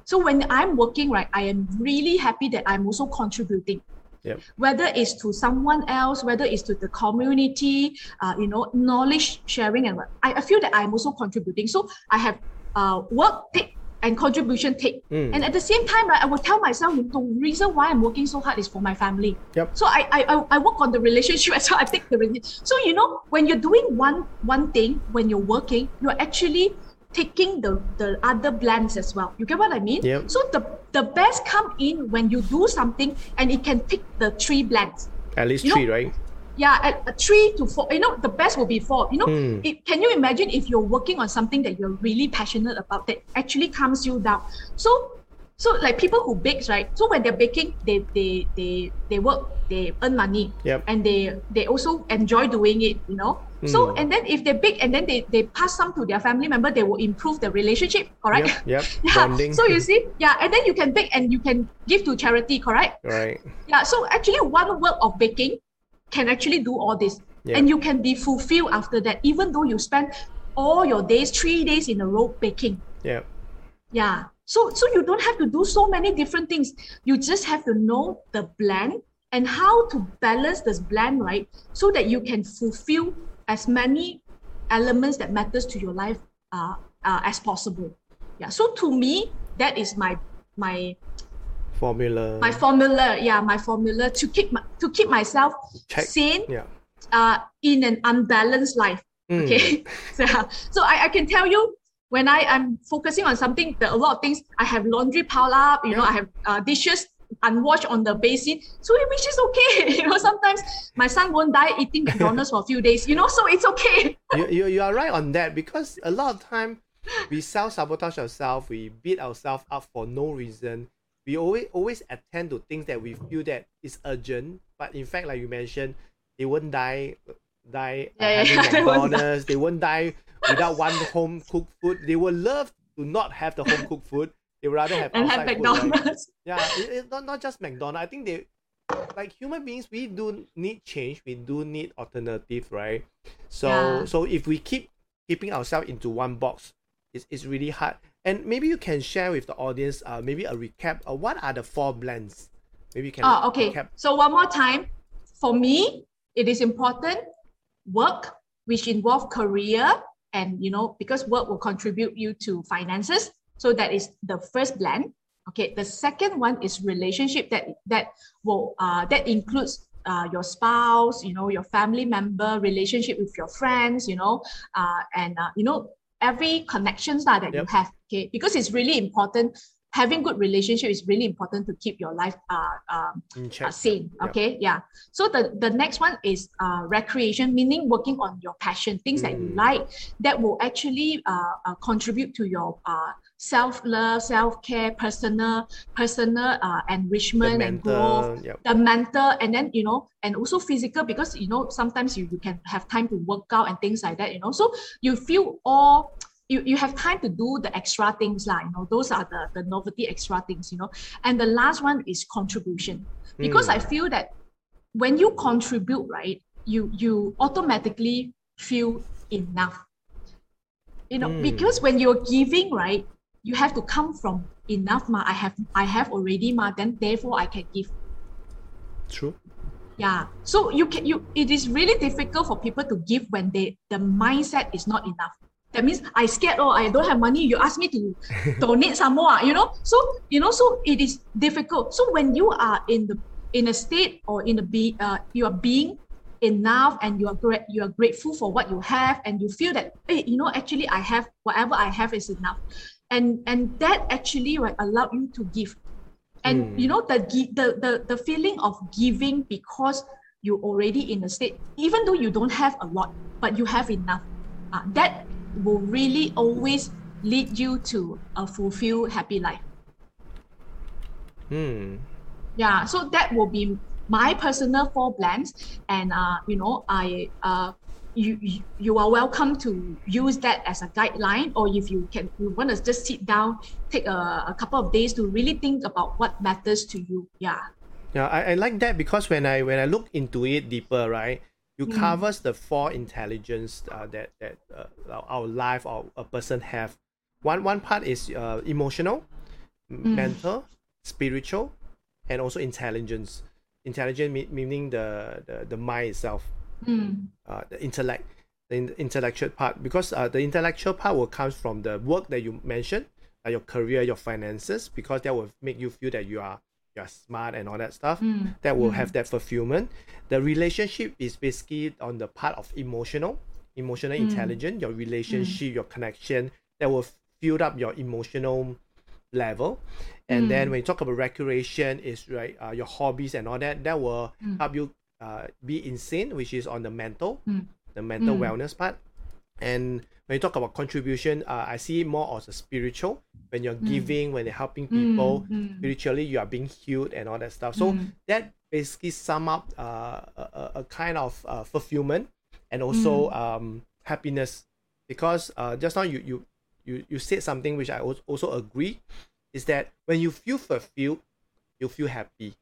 so when I'm working, right, I am really happy that I'm also contributing. Yep. Whether it's to someone else, whether it's to the community, uh, you know, knowledge sharing, and I, I feel that I'm also contributing. So I have uh, work take and contribution take, mm. and at the same time, right, I will tell myself the reason why I'm working so hard is for my family. Yep. So I I, I work on the relationship as well. I take the relationship. so you know when you're doing one one thing when you're working, you're actually taking the the other blends as well. You get what I mean? Yep. So the the best come in when you do something and it can pick the three blends. At least you three, know, right? Yeah, at, at three to four. You know, the best will be four. You know, hmm. it, can you imagine if you're working on something that you're really passionate about that actually calms you down? So so like people who bakes, right? So when they're baking, they they they they work, they earn money, yep. and they they also enjoy doing it, you know. So hmm. and then if they bake and then they they pass some to their family member, they will improve the relationship, correct? Yep. yep. yeah. Bonding. So you see, yeah, and then you can bake and you can give to charity, correct? Right. Yeah. So actually, one work of baking can actually do all this, yep. and you can be fulfilled after that, even though you spend all your days, three days in a row baking. Yeah. Yeah. So, so you don't have to do so many different things. You just have to know the blend and how to balance this blend, right? So that you can fulfill as many elements that matters to your life uh, uh, as possible. Yeah. So to me, that is my my formula. My formula, yeah, my formula to keep my, to keep myself Check. sane Yeah. uh, in an unbalanced life. Mm. Okay, so, so I, I can tell you when I am focusing on something, there are a lot of things. I have laundry piled up, you know, I have uh, dishes unwashed on the basin, so which is okay. You know, sometimes my son won't die eating McDonald's for a few days. You know, so it's okay. you, you, you are right on that because a lot of time we self sabotage ourselves, we beat ourselves up for no reason. We always always attend to things that we feel that is urgent, but in fact, like you mentioned, they won't die die uh, Yeah, yeah, having yeah, they won't die. McDonald's. They won't die without one home cooked food. They will love to not have the home cooked food. They rather have and have outside food, right? McDonald's. Yeah, it, it's not, not just McDonald's. I think they like human beings we do need change. We do need alternative, right? So Yeah. so if we keep keeping ourselves into one box, it's, it's really hard. And maybe you can share with the audience uh maybe a recap of what are the four blends. Maybe you can Oh, okay. recap. So one more time, for me, it is important work, which involve career, and you know because work will contribute you to finances. So that is the first blend. Okay. The second one is relationship that that will uh, that includes uh, your spouse, you know, your family member, relationship with your friends, you know, uh, and uh, you know every connections that, that you have. Okay, because it's really important. Having good relationship is really important to keep your life uh, um, uh, sane. Yep. Okay, yeah. So the the next one is uh, recreation, meaning working on your passion, things that you Mm. like that will actually uh, uh, contribute to your uh, self love, self care, personal personal uh, enrichment and growth. yep. The mental and then you know and also physical because you know sometimes you, you can have time to work out and things like that you know so you feel all you, you have time to do the extra things like you know those are the the novelty extra things you know and the last one is contribution because Mm. i feel that when you contribute right you you automatically feel enough you know Mm. because when you're giving right you have to come from enough ma i have i have already ma then therefore i can give. True. yeah. So you can you it is really difficult for people to give when they the mindset is not enough. That means i scared oh i don't have money you ask me to donate some more ah, you know? So you know so it is difficult. So when you are in the in a state or in a be uh, you are being enough and you are great you are grateful for what you have and you feel that hey you know actually i have whatever i have is enough and and that actually right allow you to give and Mm. you know the, the the the feeling of giving because you're already in a state even though you don't have a lot but you have enough uh, that will really always lead you to a fulfilled happy life Hmm. yeah so that will be my personal four blends and uh you know i uh you, you you are welcome to use that as a guideline or if you can you want to just sit down take a, a couple of days to really think about what matters to you yeah Yeah, I, I like that because when I when I look into it deeper, right, you Mm. covers the four intelligence uh, that that uh, our- life or a person have. One one part is uh, emotional, Mm. mental, spiritual, and also intelligence. Intelligence meaning the, the the mind itself, Mm. uh, the intellect, the in- intellectual part. Because uh, the intellectual part will comes from the work that you mentioned, like your career, your finances, because that will make you feel that you are you are smart and all that stuff Mm. that will Mm. have that fulfillment. The relationship is basically on the part of emotional, emotional Mm. intelligence, your relationship, your connection that will fill up your emotional level. And then Mm. when you talk about recreation, is right uh, your hobbies and all that that will Mm. help you uh, be insane, which is on the mental, Mm. the mental Mm. wellness part. And when you talk about contribution, uh, I see more as a spiritual. When you're Mm. giving, when you're helping people, Mm, mm. spiritually you are being healed and all that stuff so that basically sum up uh, a, a- kind of uh, fulfillment and also um, happiness because uh, just now you, you you you said something which i also agree is that when you feel fulfilled you feel happy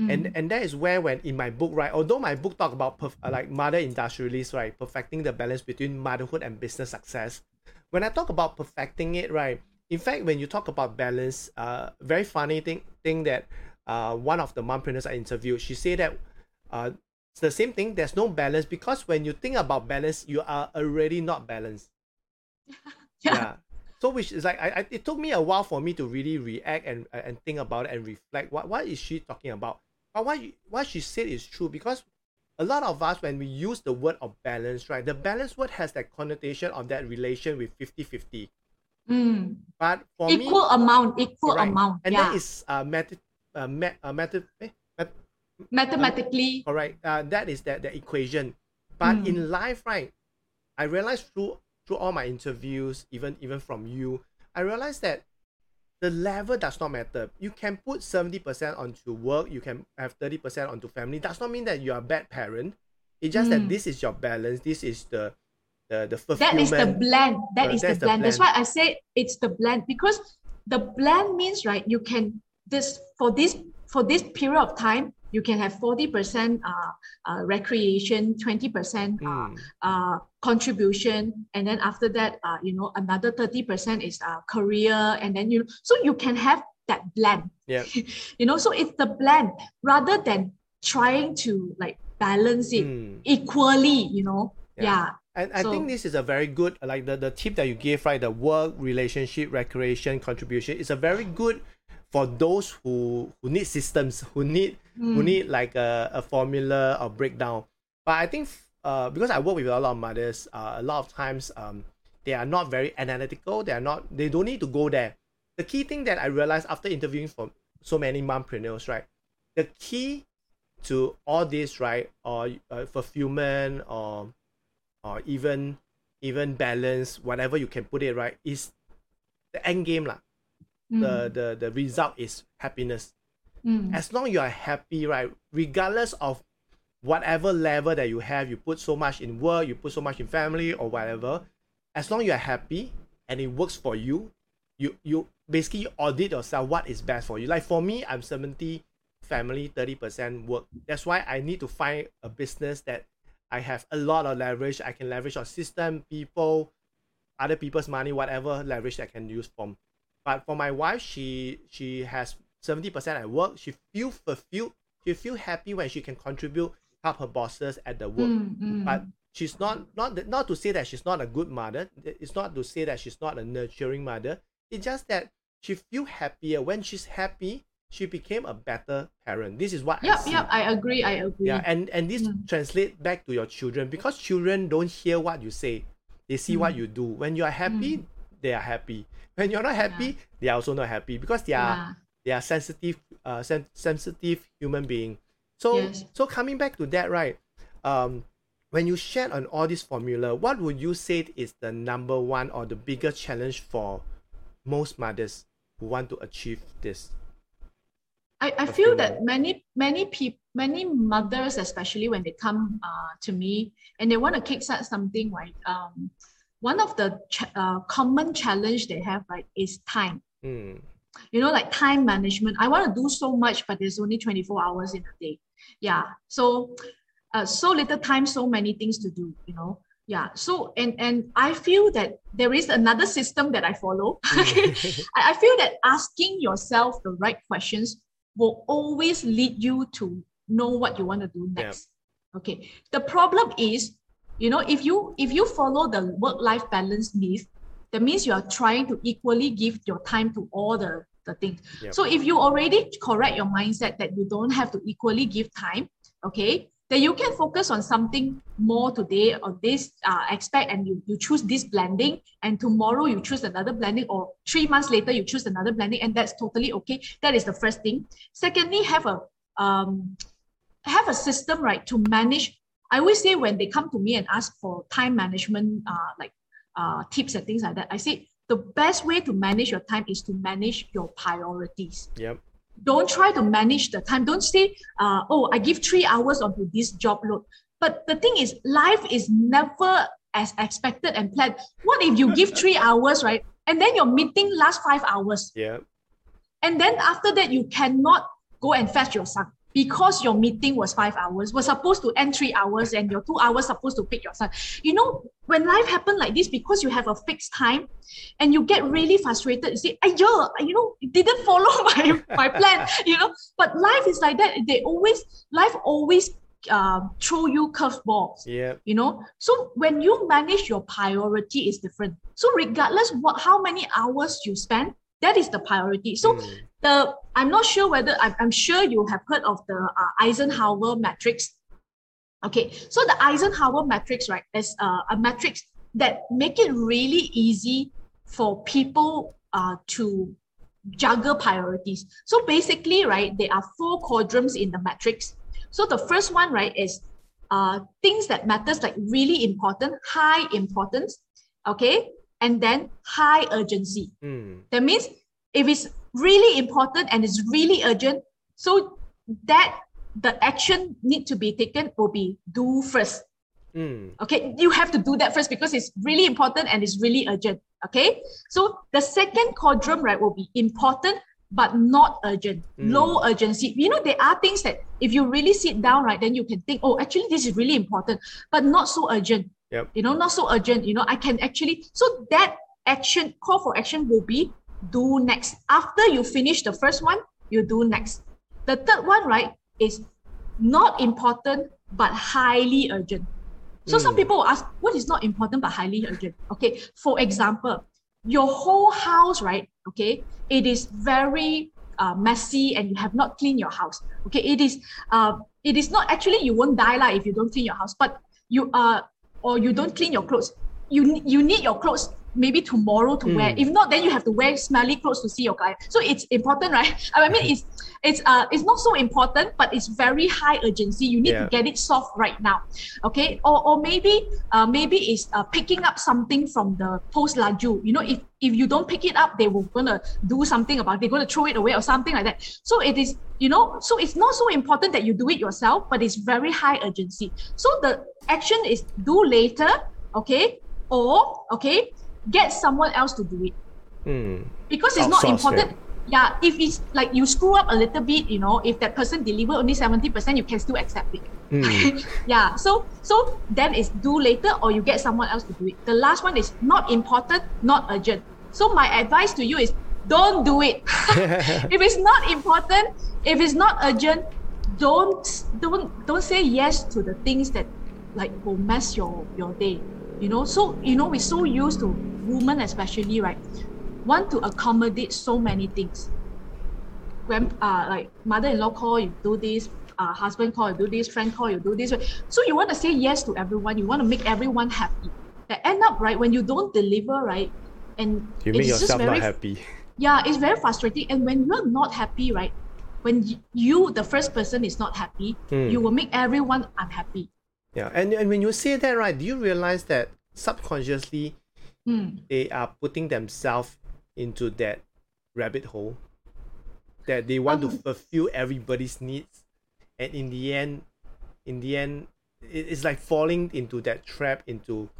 Mm. and that is where when in my book right although my book talk about perf- like mother industrialist right perfecting the balance between motherhood and business success when i talk about perfecting it right in fact when you talk about balance uh very funny thing thing that uh one of the mompreneurs i interviewed she said that uh it's the same thing there's no balance because when you think about balance you are already not balanced Yeah. yeah so which is like I, I it took me a while for me to really react and and think about it and reflect what what is she talking about but what you, what she said is true because a lot of us when we use the word of balance right the balance word has that connotation of that relation with 50 50 Mm. but for Equal me amount, equal correct. amount. and yeah. that is uh math uh, math, uh, math, eh, math Mathematically. all right. Uh, that is that the equation but Mm. in life right i realized through through all my interviews even even from you i realized that the level does not matter you can put 70% onto work you can have 30% onto family does not mean that you are a bad parent it's just that Mm. this is your balance this is the the the That fulfillment is the blend. That Correct, is the that's the blend. That's why I say it's the blend because the blend means right. You can this for this for this period of time you can have forty percent uh, uh recreation, twenty percent uh, Mm, uh contribution, and then after that uh you know another thirty percent is uh career, and then you so you can have that blend. yeah You know, so it's the blend rather than trying to like balance it mm. equally. You know, Yeah. yeah. And I think this is a very good, like the, the tip that you gave, right? The work, relationship, recreation, contribution is a very good for those who who need systems, who need who Mm. need like a, a formula or breakdown. But I think uh, because I work with a lot of mothers, uh, a lot of times um, they are not very analytical. They are not. They don't need to go there. The key thing that I realized after interviewing for so many mompreneurs, right? The key to all this, right, or uh, fulfillment, or or even even balance, whatever you can put it, right, is the end game, lah. Mm. The the the result is happiness Mm. as long you are happy, right, regardless of whatever level that you have, you put so much in work, you put so much in family or whatever, as long you are happy and it works for you, you you basically audit yourself what is best for you. Like for me, I'm 70 family, 30% work. That's why I need to find a business that I have a lot of leverage. I can leverage on system, people, other people's money, whatever leverage I can use from. But for my wife, she she has 70% at work. She feel fulfilled. She feel happy when she can contribute, help her bosses at the work. Mm, mm. But she's not not not to say that she's not a good mother. It's not to say that she's not a nurturing mother. It's just that she feel happier when she's happy. She became a better parent. This is what I Yep, see. yep, I agree. I agree. Yeah, and and this Mm. translate back to your children because children don't hear what you say; they see what Mm. you do. When you are happy, they are happy. When you're not happy, they are also not happy because they are yeah. they are sensitive, uh, sen- sensitive human being. So Yes. so coming back to that, right? Um, when you shared on all this formula, what would you say is the number one or the biggest challenge for most mothers who want to achieve this? I, I feel that many many people many mothers especially when they come uh, to me and they want to kickstart something right um, one of the ch- uh, common challenge they have right is time Hmm. You know like time management. I want to do so much but there's only 24 hours in a day. Yeah. So uh, so little time so many things to do you know? Yeah. So and and i feel that there is another system that i follow I, I feel that asking yourself the right questions will always lead you to know what you want to do Yeah. next okay? The problem is you know if you if you follow the work life balance myth that means you are trying to equally give your time to all the the things. Yep. so if you already correct your mindset that you don't have to equally give time okay then you can focus on something more today or this uh, aspect and you, you choose this blending and tomorrow you choose another blending or three months later you choose another blending and that's totally okay. That is the first thing. Secondly have a um, have a system right to manage. I always say when they come to me and ask for time management uh, like uh, tips and things like that. I say the best way to manage your time is to manage your priorities. Yep. don't try to manage the time. Don't say uh, oh i give three hours onto this job load. But the thing is life is never as expected and planned. What if you give three hours right? And then your meeting lasts five hours. Yep. and then after that you cannot go and fetch your son because your meeting was five hours was supposed to end three hours and your two hours supposed to pick your son you know when life happen like this because you have a fixed time and you get really frustrated you say Ayo, you know it didn't follow my my plan you know but life is like that they always life always uh, throw you curveballs. Yeah. You know, so when you manage your priority is different. So regardless what how many hours you spend, that is the priority. So Mm. The I'm not sure whether I'm, I'm sure you have heard of the uh, Eisenhower matrix. Okay, so the Eisenhower matrix, right, is uh, a matrix that make it really easy for people uh, to juggle priorities. So basically, right, there are four quadrants in the matrix. So the first one, right, is uh, things that matters like really important, high importance, okay, and then high urgency. Mm. That means if it's really important and it's really urgent, so that the action need to be taken will be do first. Mm. Okay, you have to do that first because it's really important and it's really urgent. Okay, so the second quadrant, right, will be important but not urgent, Mm. low urgency. You know, there are things that if you really sit down, right, then you can think, oh, actually, this is really important, but not so urgent. Yep. You know, not so urgent. You know, I can actually, so that action, call for action will be do next. After you finish the first one, you do next. The third one, right, is not important but highly urgent. So some Mm. people will ask, what is not important but highly urgent? Okay, for example, your whole house, right? Okay, it is very uh, messy and you have not cleaned your house. Okay, it is uh, it is not actually you won't die like if you don't clean your house, but you uh or you don't clean your clothes. You you need your clothes maybe tomorrow to wear. Mm. If not, then you have to wear smelly clothes to see your client. So it's important, right? I mean, it's it's uh it's not so important, but it's very high urgency. You need Yeah. to get it solved right now. Okay, or or maybe uh maybe it's uh picking up something from the post laju. You know, if if you don't pick it up, they will gonna do something about. it. They're gonna throw it away or something like that. So it is you know so it's not so important that you do it yourself, but it's very high urgency. So the action is do later. Okay, or okay get someone else to do it Mm. because it's not Outsource, important. Yeah, if it's like you screw up a little bit, you know, if that person deliver only 70%, you can still accept it. Mm. yeah. So so then it's do later or you get someone else to do it. The last one is not important, not urgent. So my advice to you is don't do it. if it's not important, if it's not urgent, don't don't don't say yes to the things that like will mess your your day. You know, so you know we're so used to women especially, right? Want to accommodate so many things. Grand uh like mother-in-law call you do this, uh, husband call you do this, friend call you do this. So you want to say yes to everyone. You want to make everyone happy. That end up right when you don't deliver right, and You make it's just yourself not very happy. yeah it's very frustrating and when you're not happy right when you the first person is not happy Hmm. you will make everyone unhappy Yeah, and, and when you say that, right, do you realize that subconsciously Hmm. they are putting themselves into that rabbit hole? That they want to Um, fulfill everybody's needs, and in the end, in the end, it's like falling into that trap into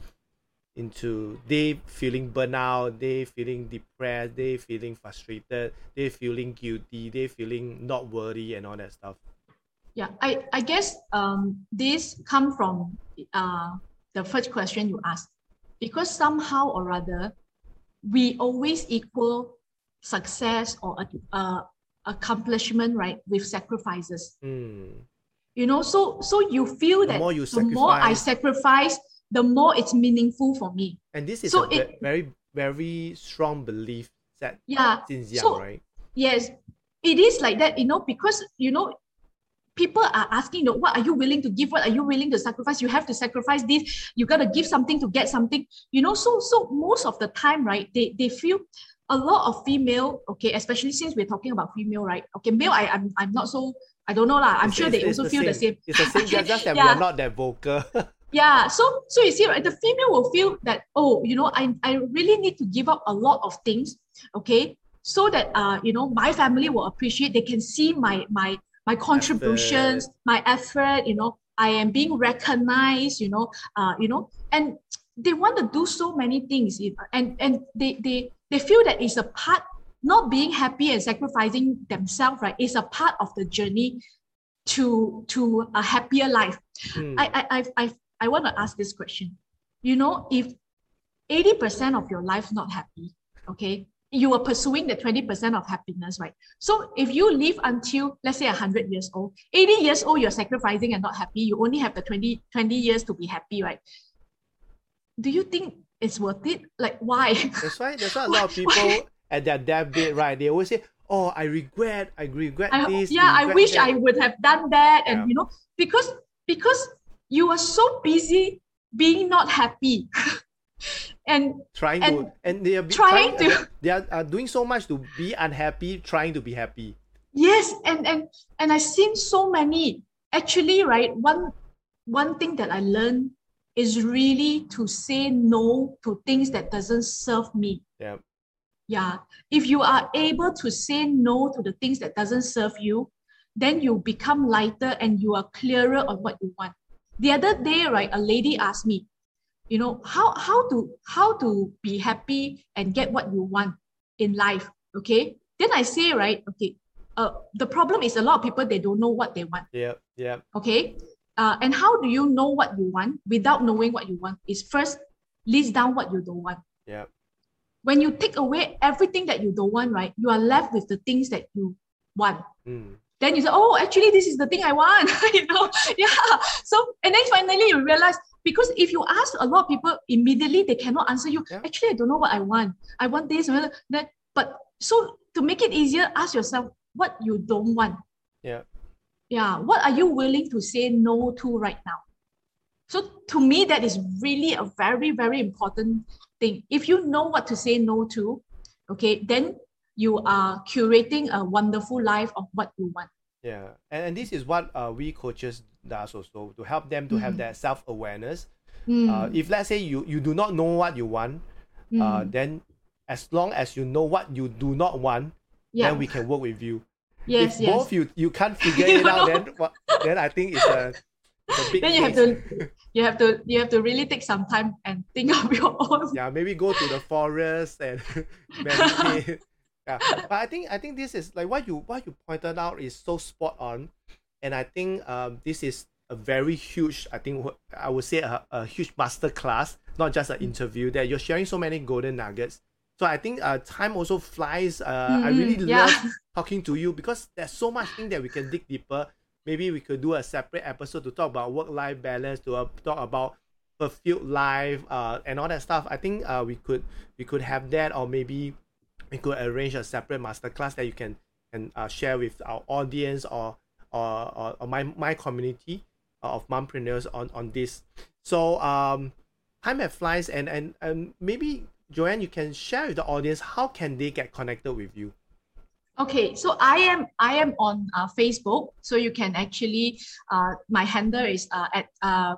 into they feeling burnout, they feeling depressed, they feeling frustrated, they feeling guilty, they feeling not worthy and all that stuff. Yeah i i guess um this come from uh the first question you asked because somehow or other we always equal success or uh, accomplishment right with sacrifices Hmm. you know so so you feel The that more you the more i sacrifice the more it's meaningful for me And this is So a it- very, very strong belief that yeah since young, So- right? Yes, it is like that, you know, because you know, people are asking, you know, what are you willing to give? What are you willing to sacrifice? You have to sacrifice this. You gotta give something to get something, you know. So so most of the time, right? They they feel a lot of female, okay, especially since we're talking about female, right? Okay, male, I I'm I'm not so I don't know lah. I'm It's- sure they also feel the same. It's the same, just, just that we are not that vocal. Yeah, so so you see, right, the female will feel that oh, you know, I I really need to give up a lot of things, okay, so that uh, you know, my family will appreciate. They can see my my my contributions, my effort. You know, I am being recognized. You know, uh, you know, and they want to do so many things, and and they they they feel that it's a part. Not being happy and sacrificing themselves, right, is a part of the journey to to a happier life. Hmm. I I I I, I want to ask this question. You know, if 80% of your life not happy, okay, you are pursuing the 20% of happiness, right? So if you live until, let's say, 100 years old, 80 years old, you're sacrificing and not happy, you only have the 20, 20 years to be happy, right? Do you think it's worth it? Like, why? That's why, that's why a lot of people at their deathbed, right, they always say, oh, I regret, I regret I, this. yeah, I wish that." I would have done that. And, Yeah. you know, because, because you are so busy being not happy. and trying and to and they are be, trying to- they are uh, doing so much to be unhappy trying to be happy Yes, and and and I've seen so many. Actually, right, one one thing that I learned is really to say no to things that doesn't serve me. yeah Yeah. If you are able to say no to the things that doesn't serve you, then you become lighter and you are clearer on what you want. The other day, right, a lady asked me, you know, how how to how to be happy and get what you want in life. Okay. Then I say, right, okay, uh, the problem is a lot of people they don't know what they want. yeah yeah Okay. Uh, and how do you know what you want without knowing what you want? Is first list down what you don't want. yeah When you take away everything that you don't want, right, you are left with the things that you want. mm. Then you say, oh, actually, this is the thing I want. you know, yeah. So, and then finally you realize because if you ask a lot of people immediately, they cannot answer you. Yeah. Actually, I don't know what I want. I want this. That. But so to make it easier, ask yourself what you don't want. yeah Yeah. What are you willing to say no to right now? So to me, that is really a very, very important thing. If you know what to say no to, okay, then you are curating a wonderful life of what you want. yeah and, and this is what uh, we coaches does also to help them to have Mm. that self-awareness Mm, uh, if let's say you you do not know what you want uh, mm, then as long as you know what you do not want yeah. then we can work with you yes, if yes. both you you can't figure You it out then what, then i think it's a, it's a big then you have to you have to you have to really take some time and think of your own. yeah maybe go to the forest and meditate yeah. But i think i think this is like what you what you pointed out is so spot on. And i think um this is a very huge i think i would say a, a huge master class not just an interview. That you're sharing so many golden nuggets. So i think uh time also flies. Uh i really Mhm, yeah. love talking to you because there's so much thing that we can dig deeper. Maybe we could do a separate episode to talk about work life balance to uh, talk about fulfilled life uh, and all that stuff. I think uh, we could we could have that or maybe we could arrange a separate masterclass that you can can uh, share with our audience or or, or, or my, my community of mompreneurs on on this. So um time flies and and and maybe joanne you can share with the audience how can they get connected with you? Okay, so I am I am on uh, Facebook, so you can actually uh, my handle is uh, at uh,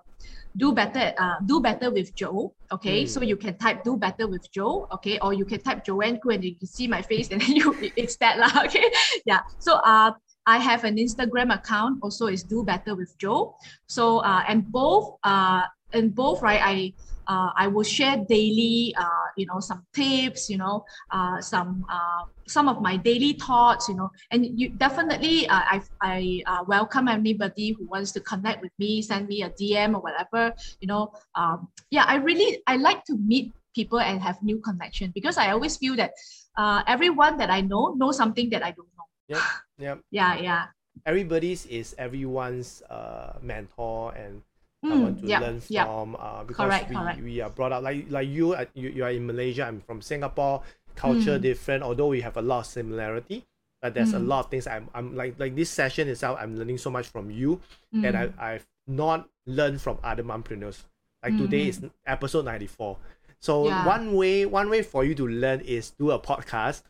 do better uh, do better with Joe. Okay, Mm. so you can type do better with Joe. Okay, or you can type Joanne Khoo and you can see my face, and then you it's that lah. Okay, yeah. So uh, I have an Instagram account also is do better with Joe. So uh, and both uh and both right I. Uh, I will share daily, uh, you know, some tips, you know, uh, some uh, some of my daily thoughts, you know, and you definitely uh, I I uh, welcome anybody who wants to connect with me, send me a DM or whatever, you know. Um, yeah, I really I like to meet people and have new connection because I always feel that uh, everyone that I know knows something that I don't know. Yep, yep. Yeah, yeah. everybody's is everyone's uh mentor and Mm, someone to yep, learn yep. from uh, because Correct, we, correct. we are brought up like like you, uh, you you are in Malaysia I'm from Singapore culture Mm. different although we have a lot of similarity but there's a Mm. lot of things I'm, I'm like like this session itself I'm learning so much from you that I, Mm. I've not learned from other mompreneurs like today is episode 94 so Yeah. one way one way for you to learn is do a podcast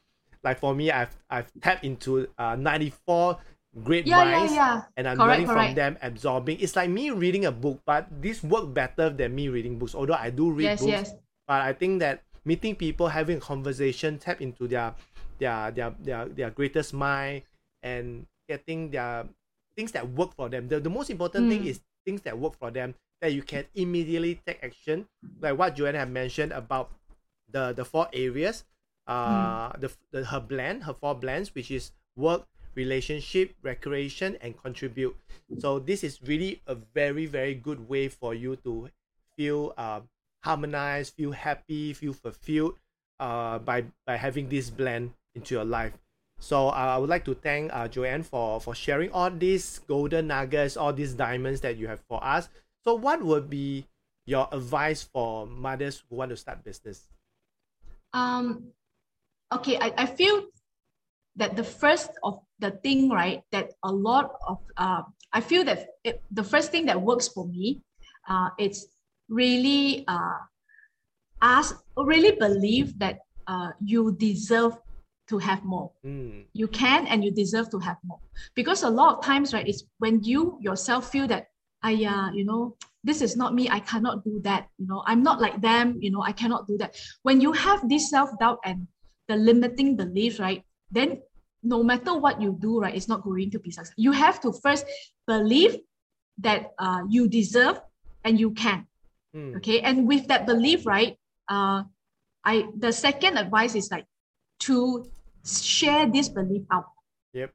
like for me I've I've tapped into uh 94 great Yeah, yeah, minds yeah. and I'm Correct, learning from them, absorbing. It's like me reading a book, but this work better than me reading books. Although I do read Yes, books, yes. but I think that meeting people, having a conversation, tap into their their their their, their greatest mind and getting their things that work for them. The, the most important thing Mm. is things that work for them that you can immediately take action. Like what Joanne had mentioned about the the four areas, uh, the, the her blend, her four blends, which is work, relationship, recreation, and contribute. So this is really a very very good way for you to feel um, harmonized, feel happy, feel fulfilled. uh, by by having this blend into your life. So uh, I would like to thank uh, Joanne for for sharing all these golden nuggets, all these diamonds that you have for us. So what would be your advice for mothers who want to start business? Um, okay, I, I feel that the first of the thing, right, that a lot of, uh, I feel that it, the first thing that works for me, uh, it's really uh, ask, really believe that uh, you deserve to have more. Mm. You can and you deserve to have more. Because a lot of times, right, it's when you yourself feel that, I, uh, you know, this is not me, I cannot do that. You know, I'm not like them, you know, I cannot do that. When you have this self-doubt and the limiting beliefs, right, then no matter what you do, right, it's not going to be successful. You have to first believe that uh, you deserve and you can. Mm. Okay. And with that belief, right, uh, I the second advice is like to share this belief out. Yep.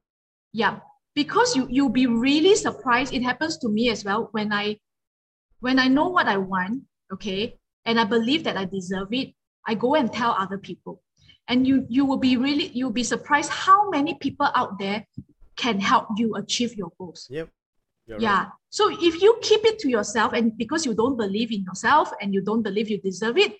Yeah. Because you you'll be really surprised. It happens to me as well when I when I know what I want, okay, and I believe that I deserve it, I go and tell other people. And you you will be really you'll be surprised how many people out there can help you achieve your goals. Yep. You're yeah. right. So if you keep it to yourself and because you don't believe in yourself and you don't believe you deserve it,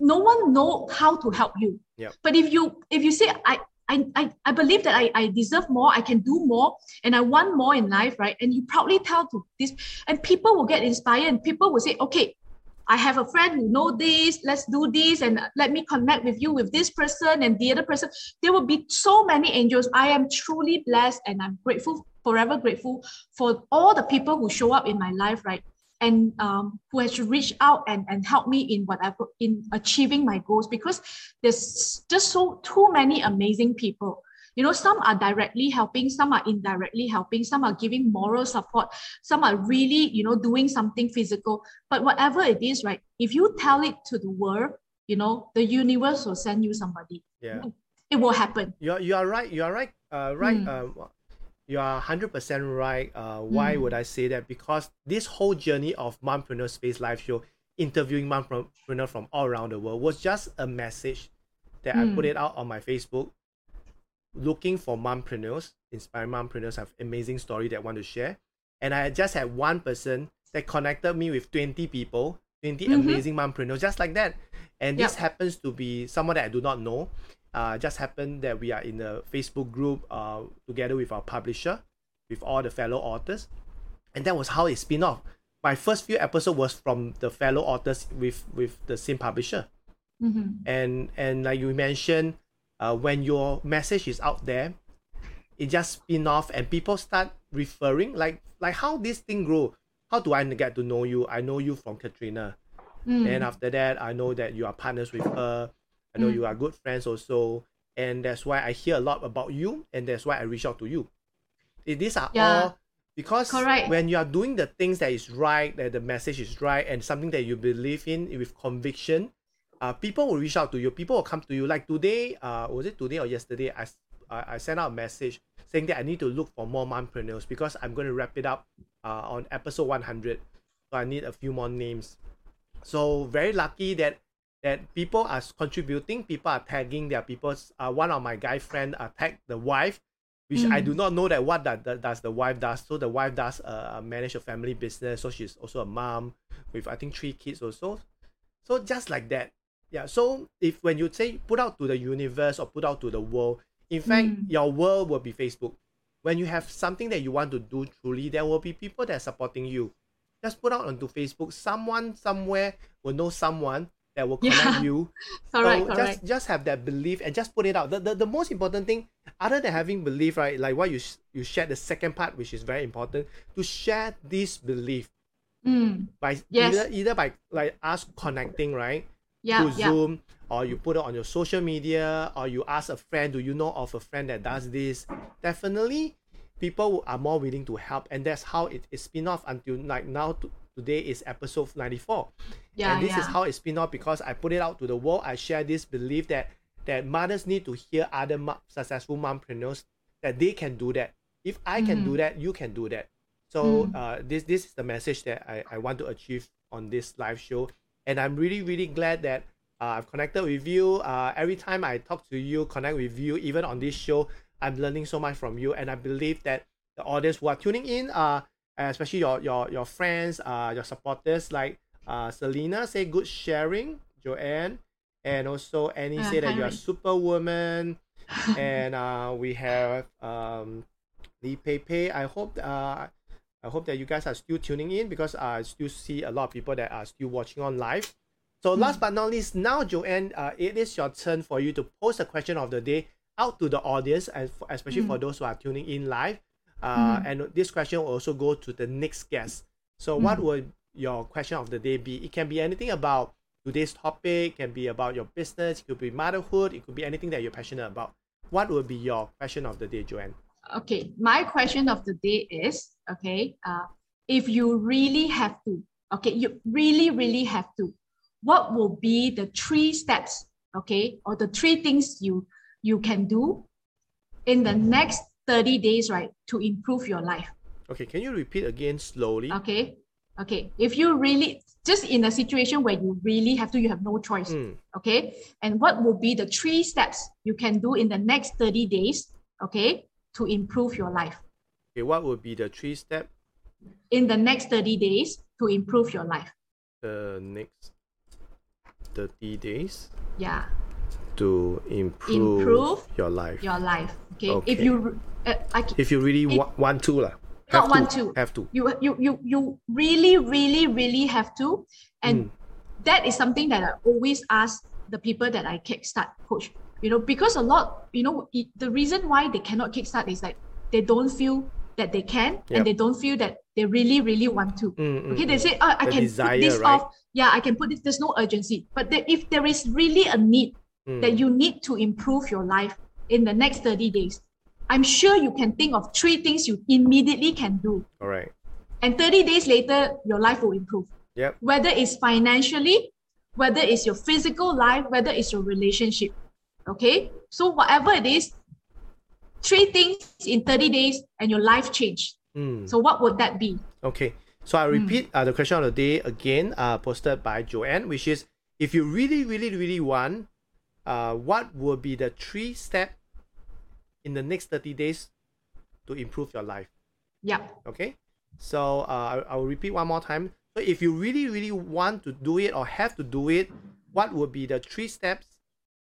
no one know how to help you. Yep. But if you if you say I I, I, I believe that I, I deserve more, I can do more, and I want more in life, right? And you proudly tell to this, and people will get inspired, and people will say, okay, I have a friend who know this, let's do this, and let me connect with you with this person and the other person. There will be so many angels. I am truly blessed and I'm grateful, forever grateful for all the people who show up in my life, right? And um, who has reached out and, and helped me in whatever in achieving my goals because there's just so too many amazing people. You know, some are directly helping, some are indirectly helping, some are giving moral support, some are really, you know, doing something physical. But whatever it is, right? If you tell it to the world, you know, the universe will send you somebody. Yeah. It will happen. You are, you are right. You are right. Uh, right. Mm. Uh, you are hundred percent right. Uh, why Mm. would I say that? Because this whole journey of Mompreneur Space Live Show, interviewing mompreneur from all around the world, was just a message that I put Mm. it out on my Facebook, looking for mompreneurs, inspiring mompreneurs have amazing story that want to share, and I just had one person that connected me with twenty people, 20 Mhm. amazing mompreneurs, just like that, and this happens to be someone that I do not know uh, just happened that we are in a Facebook group uh, together with our publisher, with all the fellow authors, and that was how it spin off. My first few episodes was from the fellow authors with with the same publisher, Mhm. and and like you mentioned, uh, when your message is out there, it just spin off, and people start referring like like how this thing grow. How do I get to know you? I know you from Katrina. Mm. And after that, I know that you are partners with her. I know Mm. you are good friends also. And that's why I hear a lot about you. And that's why I reach out to you. These are Yeah. all because Correct. when you are doing the things that is right, that the message is right, and something that you believe in with conviction, uh, people will reach out to you. People will come to you. Like today, uh, was it today or yesterday? I, I sent out a message saying that I need to look for more mompreneurs because I'm going to wrap it up uh, on episode 100. So I need a few more names. So very lucky that that people are contributing. People are tagging their people's. Uh, one of my guy friend uh, tagged the wife, which I Mm. do not know that what that, that does the wife does. So the wife does uh, manage a family business. So she's also a mom with I think three kids also. So just like that, yeah. So if when you say put out to the universe or put out to the world, in fact, Mm. your world will be Facebook. When you have something that you want to do truly, there will be people that are supporting you. Just put out onto Facebook. Someone somewhere will know someone that will connect Yeah. you. Correct, so correct. just just have that belief and just put it out. The, the, the most important thing, other than having belief, right? Like what you sh- you shared the second part, which is very important, to share this belief Mm. by Yes. either either by like us connecting, right? Yeah, to yeah. Zoom, or you put it on your social media, or you ask a friend, do you know of a friend that does this? Definitely, people are more willing to help, and that's how it is spin off until like now. To, today is episode ninety four, Yeah, and this yeah. is how it spin off because I put it out to the world. I share this belief that that mothers need to hear other mo- successful mompreneurs that they can do that. If I can do Mhm. that, you can do that. So Mm. uh, this this is the message that I, I want to achieve on this live show, and I'm really really glad that Uh, I've connected with you. Uh, every time I talk to you, connect with you, even on this show, I'm learning so much from you, and I believe that the audience who are tuning in, uh, especially your your your friends, uh, your supporters like uh, Selena say good sharing, Joanne, and also Annie Uh, say that hi, you're a Ray. superwoman, and uh, we have um, Lee Pei Pei. I hope uh, I hope that you guys are still tuning in because I still see a lot of people that are still watching on live. So last but not least, now Joanne, uh, it is your turn for you to post a question of the day out to the audience, and f- especially for those who are tuning in live. Uh, And this question will also go to the next guest. So what would your question of the day be? It can be anything about today's topic, can be about your business, it could be motherhood, it could be anything that you're passionate about. What would be your question of the day, Joanne? Okay, my question of the day is okay, uh, if you really have to, okay, you really, really have to, what will be the three steps, okay, or the three things you you can do in the next 30 days, right, to improve your life? Okay, can you repeat again slowly? Okay, okay, if you really just in a situation where you really have to, you have no choice, Mm, okay, and what will be the three steps you can do in the next 30 days, okay, to improve your life? Okay, what would be the three step in the next 30 days to improve your life. the next 30 days Yeah, to improve, Improve your life? your life. Okay. If you, uh, I, If you really It- wa- want to, lah. Not Have want to. Have to. you, you, you, you really, really, really have to. And Mm. that is something that I always ask the people that I kickstart coach. You know, because a lot, you know, it, the reason why they cannot kickstart is like they don't feel that they can Yep. and they don't feel that they really, really want to. Mm, mm, Okay, they mm. say, oh, I The can desire, put this right? off. Yeah, I can put this. There's no urgency. But the, if there is really a need Mm. that you need to improve your life in the next 30 days, I'm sure you can think of three things you immediately can do. All right. And 30 days later, your life will improve. Yep. Whether it's financially, whether it's your physical life, whether it's your relationship. Okay? So, whatever it is, three things in 30 days and your life changed. Mm. So, what would that be? Okay, so I repeat uh, the question of the day again, uh, posted by Joanne, which is if you really, really, really want, uh, what would be the three step in the next 30 days to improve your life? Yeah. Okay, so uh, I, I will repeat one more time. So if you really, really want to do it or have to do it, what would be the three steps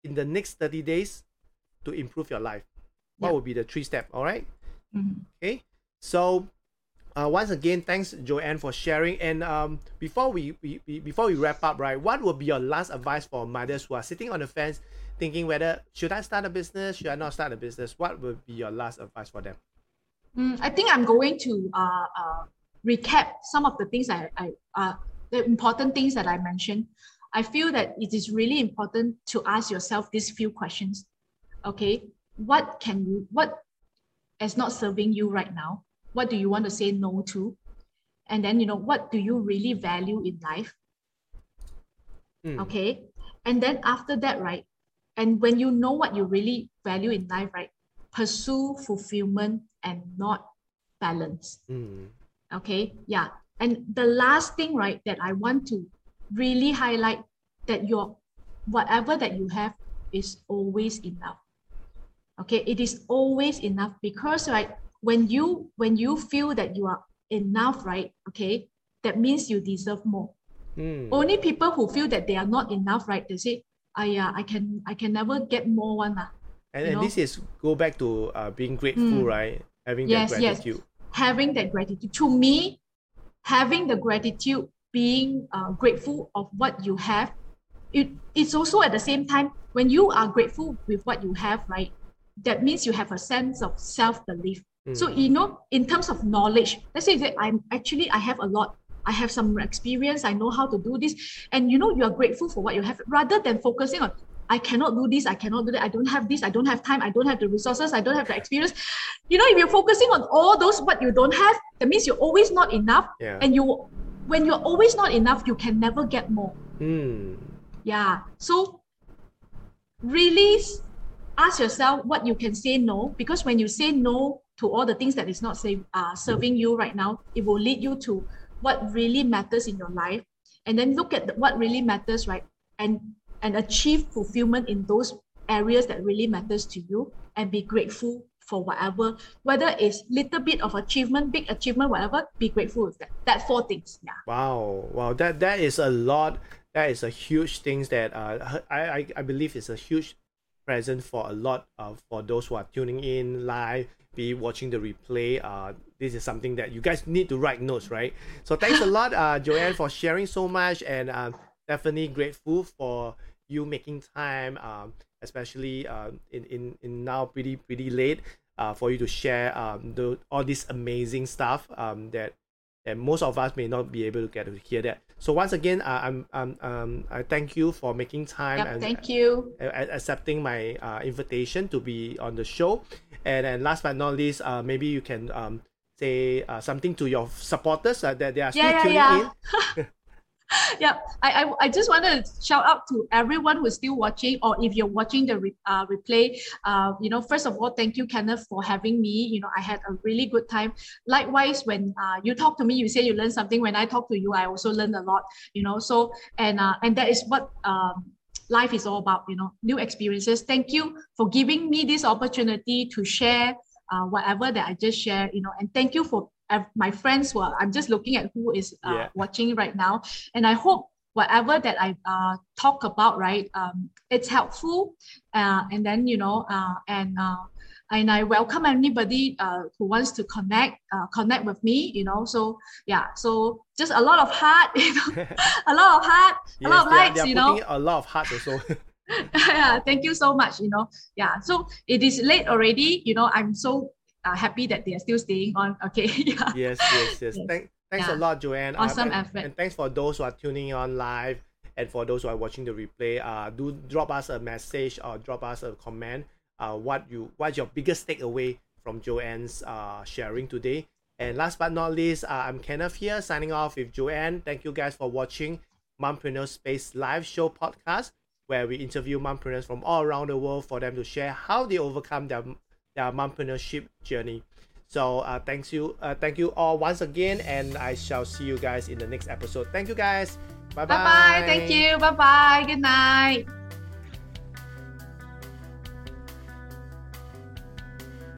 in the next 30 days to improve your life? What would be the three step? All right. Mhm. Okay, so uh, once again, thanks Joanne for sharing. And um, before we, we, we before we wrap up, right, what would be your last advice for mothers who are sitting on the fence, thinking whether should I start a business, should I not start a business? What would be your last advice for them? Mm, I think I'm going to uh, uh, recap some of the things I, I uh, the important things that I mentioned. I feel that it is really important to ask yourself these few questions. Okay, what can you, what is not serving you right now? What do you want to say no to? And then, you know, what do you really value in life? Mm, Okay. And then after that, right? And when you know what you really value in life, right? Pursue fulfillment and not balance. mm, Okay. Yeah. And the last thing, right, that I want to really highlight that your whatever that you have is always enough. Okay. It is always enough because right when you when you feel that you are enough, right? Okay, that means you deserve more mm. only people who feel that they are not enough, right? They say, "Ah, yeah, I can, I can never get more one lah." And, and know? this is go back to uh, being grateful, Mm. right? Having Yes, that yes. gratitude. Having that gratitude, to me, having the gratitude, being uh, grateful of what you have, it, it's also at the same time when you are grateful with what you have, right? That means you have a sense of self belief. So Mm. you know, in terms of knowledge, let's say that I'm actually I have a lot. I have some experience. I know how to do this, and you know, you are grateful for what you have, rather than focusing on I cannot do this, I cannot do that, I don't have this, I don't have time, I don't have the resources, I don't have the experience. You know, if you're focusing on all those what you don't have, that means you're always not enough, yeah. and you, when you're always not enough, you can never get more. mm. Yeah. So really ask yourself what you can say no, because when you say no to all the things that is not say, uh, serving you right now, it will lead you to what really matters in your life. And then look at what really matters, right? And and achieve fulfillment in those areas that really matters to you and be grateful for whatever, whether it's little bit of achievement, big achievement, whatever, be grateful with that. That four things. Yeah. Wow. Wow. That that is a lot. That is a huge things that uh, I, I, I believe is a huge present for a lot of for those who are tuning in live, be watching the replay. Uh, this is something that you guys need to write notes, right? So thanks a lot, uh, Joanne, for sharing so much, and um, definitely grateful for you making time, um, especially uh, in, in in now pretty pretty late, uh, for you to share um the all this amazing stuff um that that most of us may not be able to get to hear that. So once again, uh, I'm, um, um, I thank you for making time Yep, and thank you. uh, accepting my uh, invitation to be on the show. And then last but not least, uh, maybe you can um, say uh, something to your supporters uh, that they are still Yeah, yeah, tuning yeah. in. yeah I, I i just want to shout out to everyone who's still watching or if you're watching the re, uh, replay uh, you know first of all thank you kenneth for having me. You know i had a really good time. Likewise when uh, you talk to me you say you learn something. When i talk to you i also learn a lot you know. So and uh, and that is what um, life is all about you know new experiences. Thank you for giving me this opportunity to share uh, whatever that i just shared you know. And thank you for ev- my friends who are i'm just looking at who is uh, Yeah. watching right now and i hope whatever that i uh, talk about right um, it's helpful uh, and then you know uh, and uh, and I welcome anybody uh, who wants to connect uh, connect with me you know so yeah so just a lot of heart you know a lot of heart a lot of likes you know a lot of heart also. yeah, thank you so much. You know, yeah. So it is late already. You know, I'm so uh, happy that they are still staying on. Okay, yeah. yes, yes, yes. Yes. Thank, thanks a lot, Joanne. Uh, Awesome and, effort. And thanks for those who are tuning on live and for those who are watching the replay. Uh, do drop us a message or drop us a comment. Uh, what you what's your biggest takeaway from Joanne's uh sharing today? And last but not least, uh, I'm Kenneth here signing off with Joanne. Thank you guys for watching Mompreneur Space live show podcast, where we interview mompreneurs from all around the world for them to share how they overcome their their mompreneurship journey. So uh, thanks you, uh, thank you all once again, and I shall see you guys in the next episode. Thank you guys. Bye Bye bye. Thank you. Bye bye. Good night.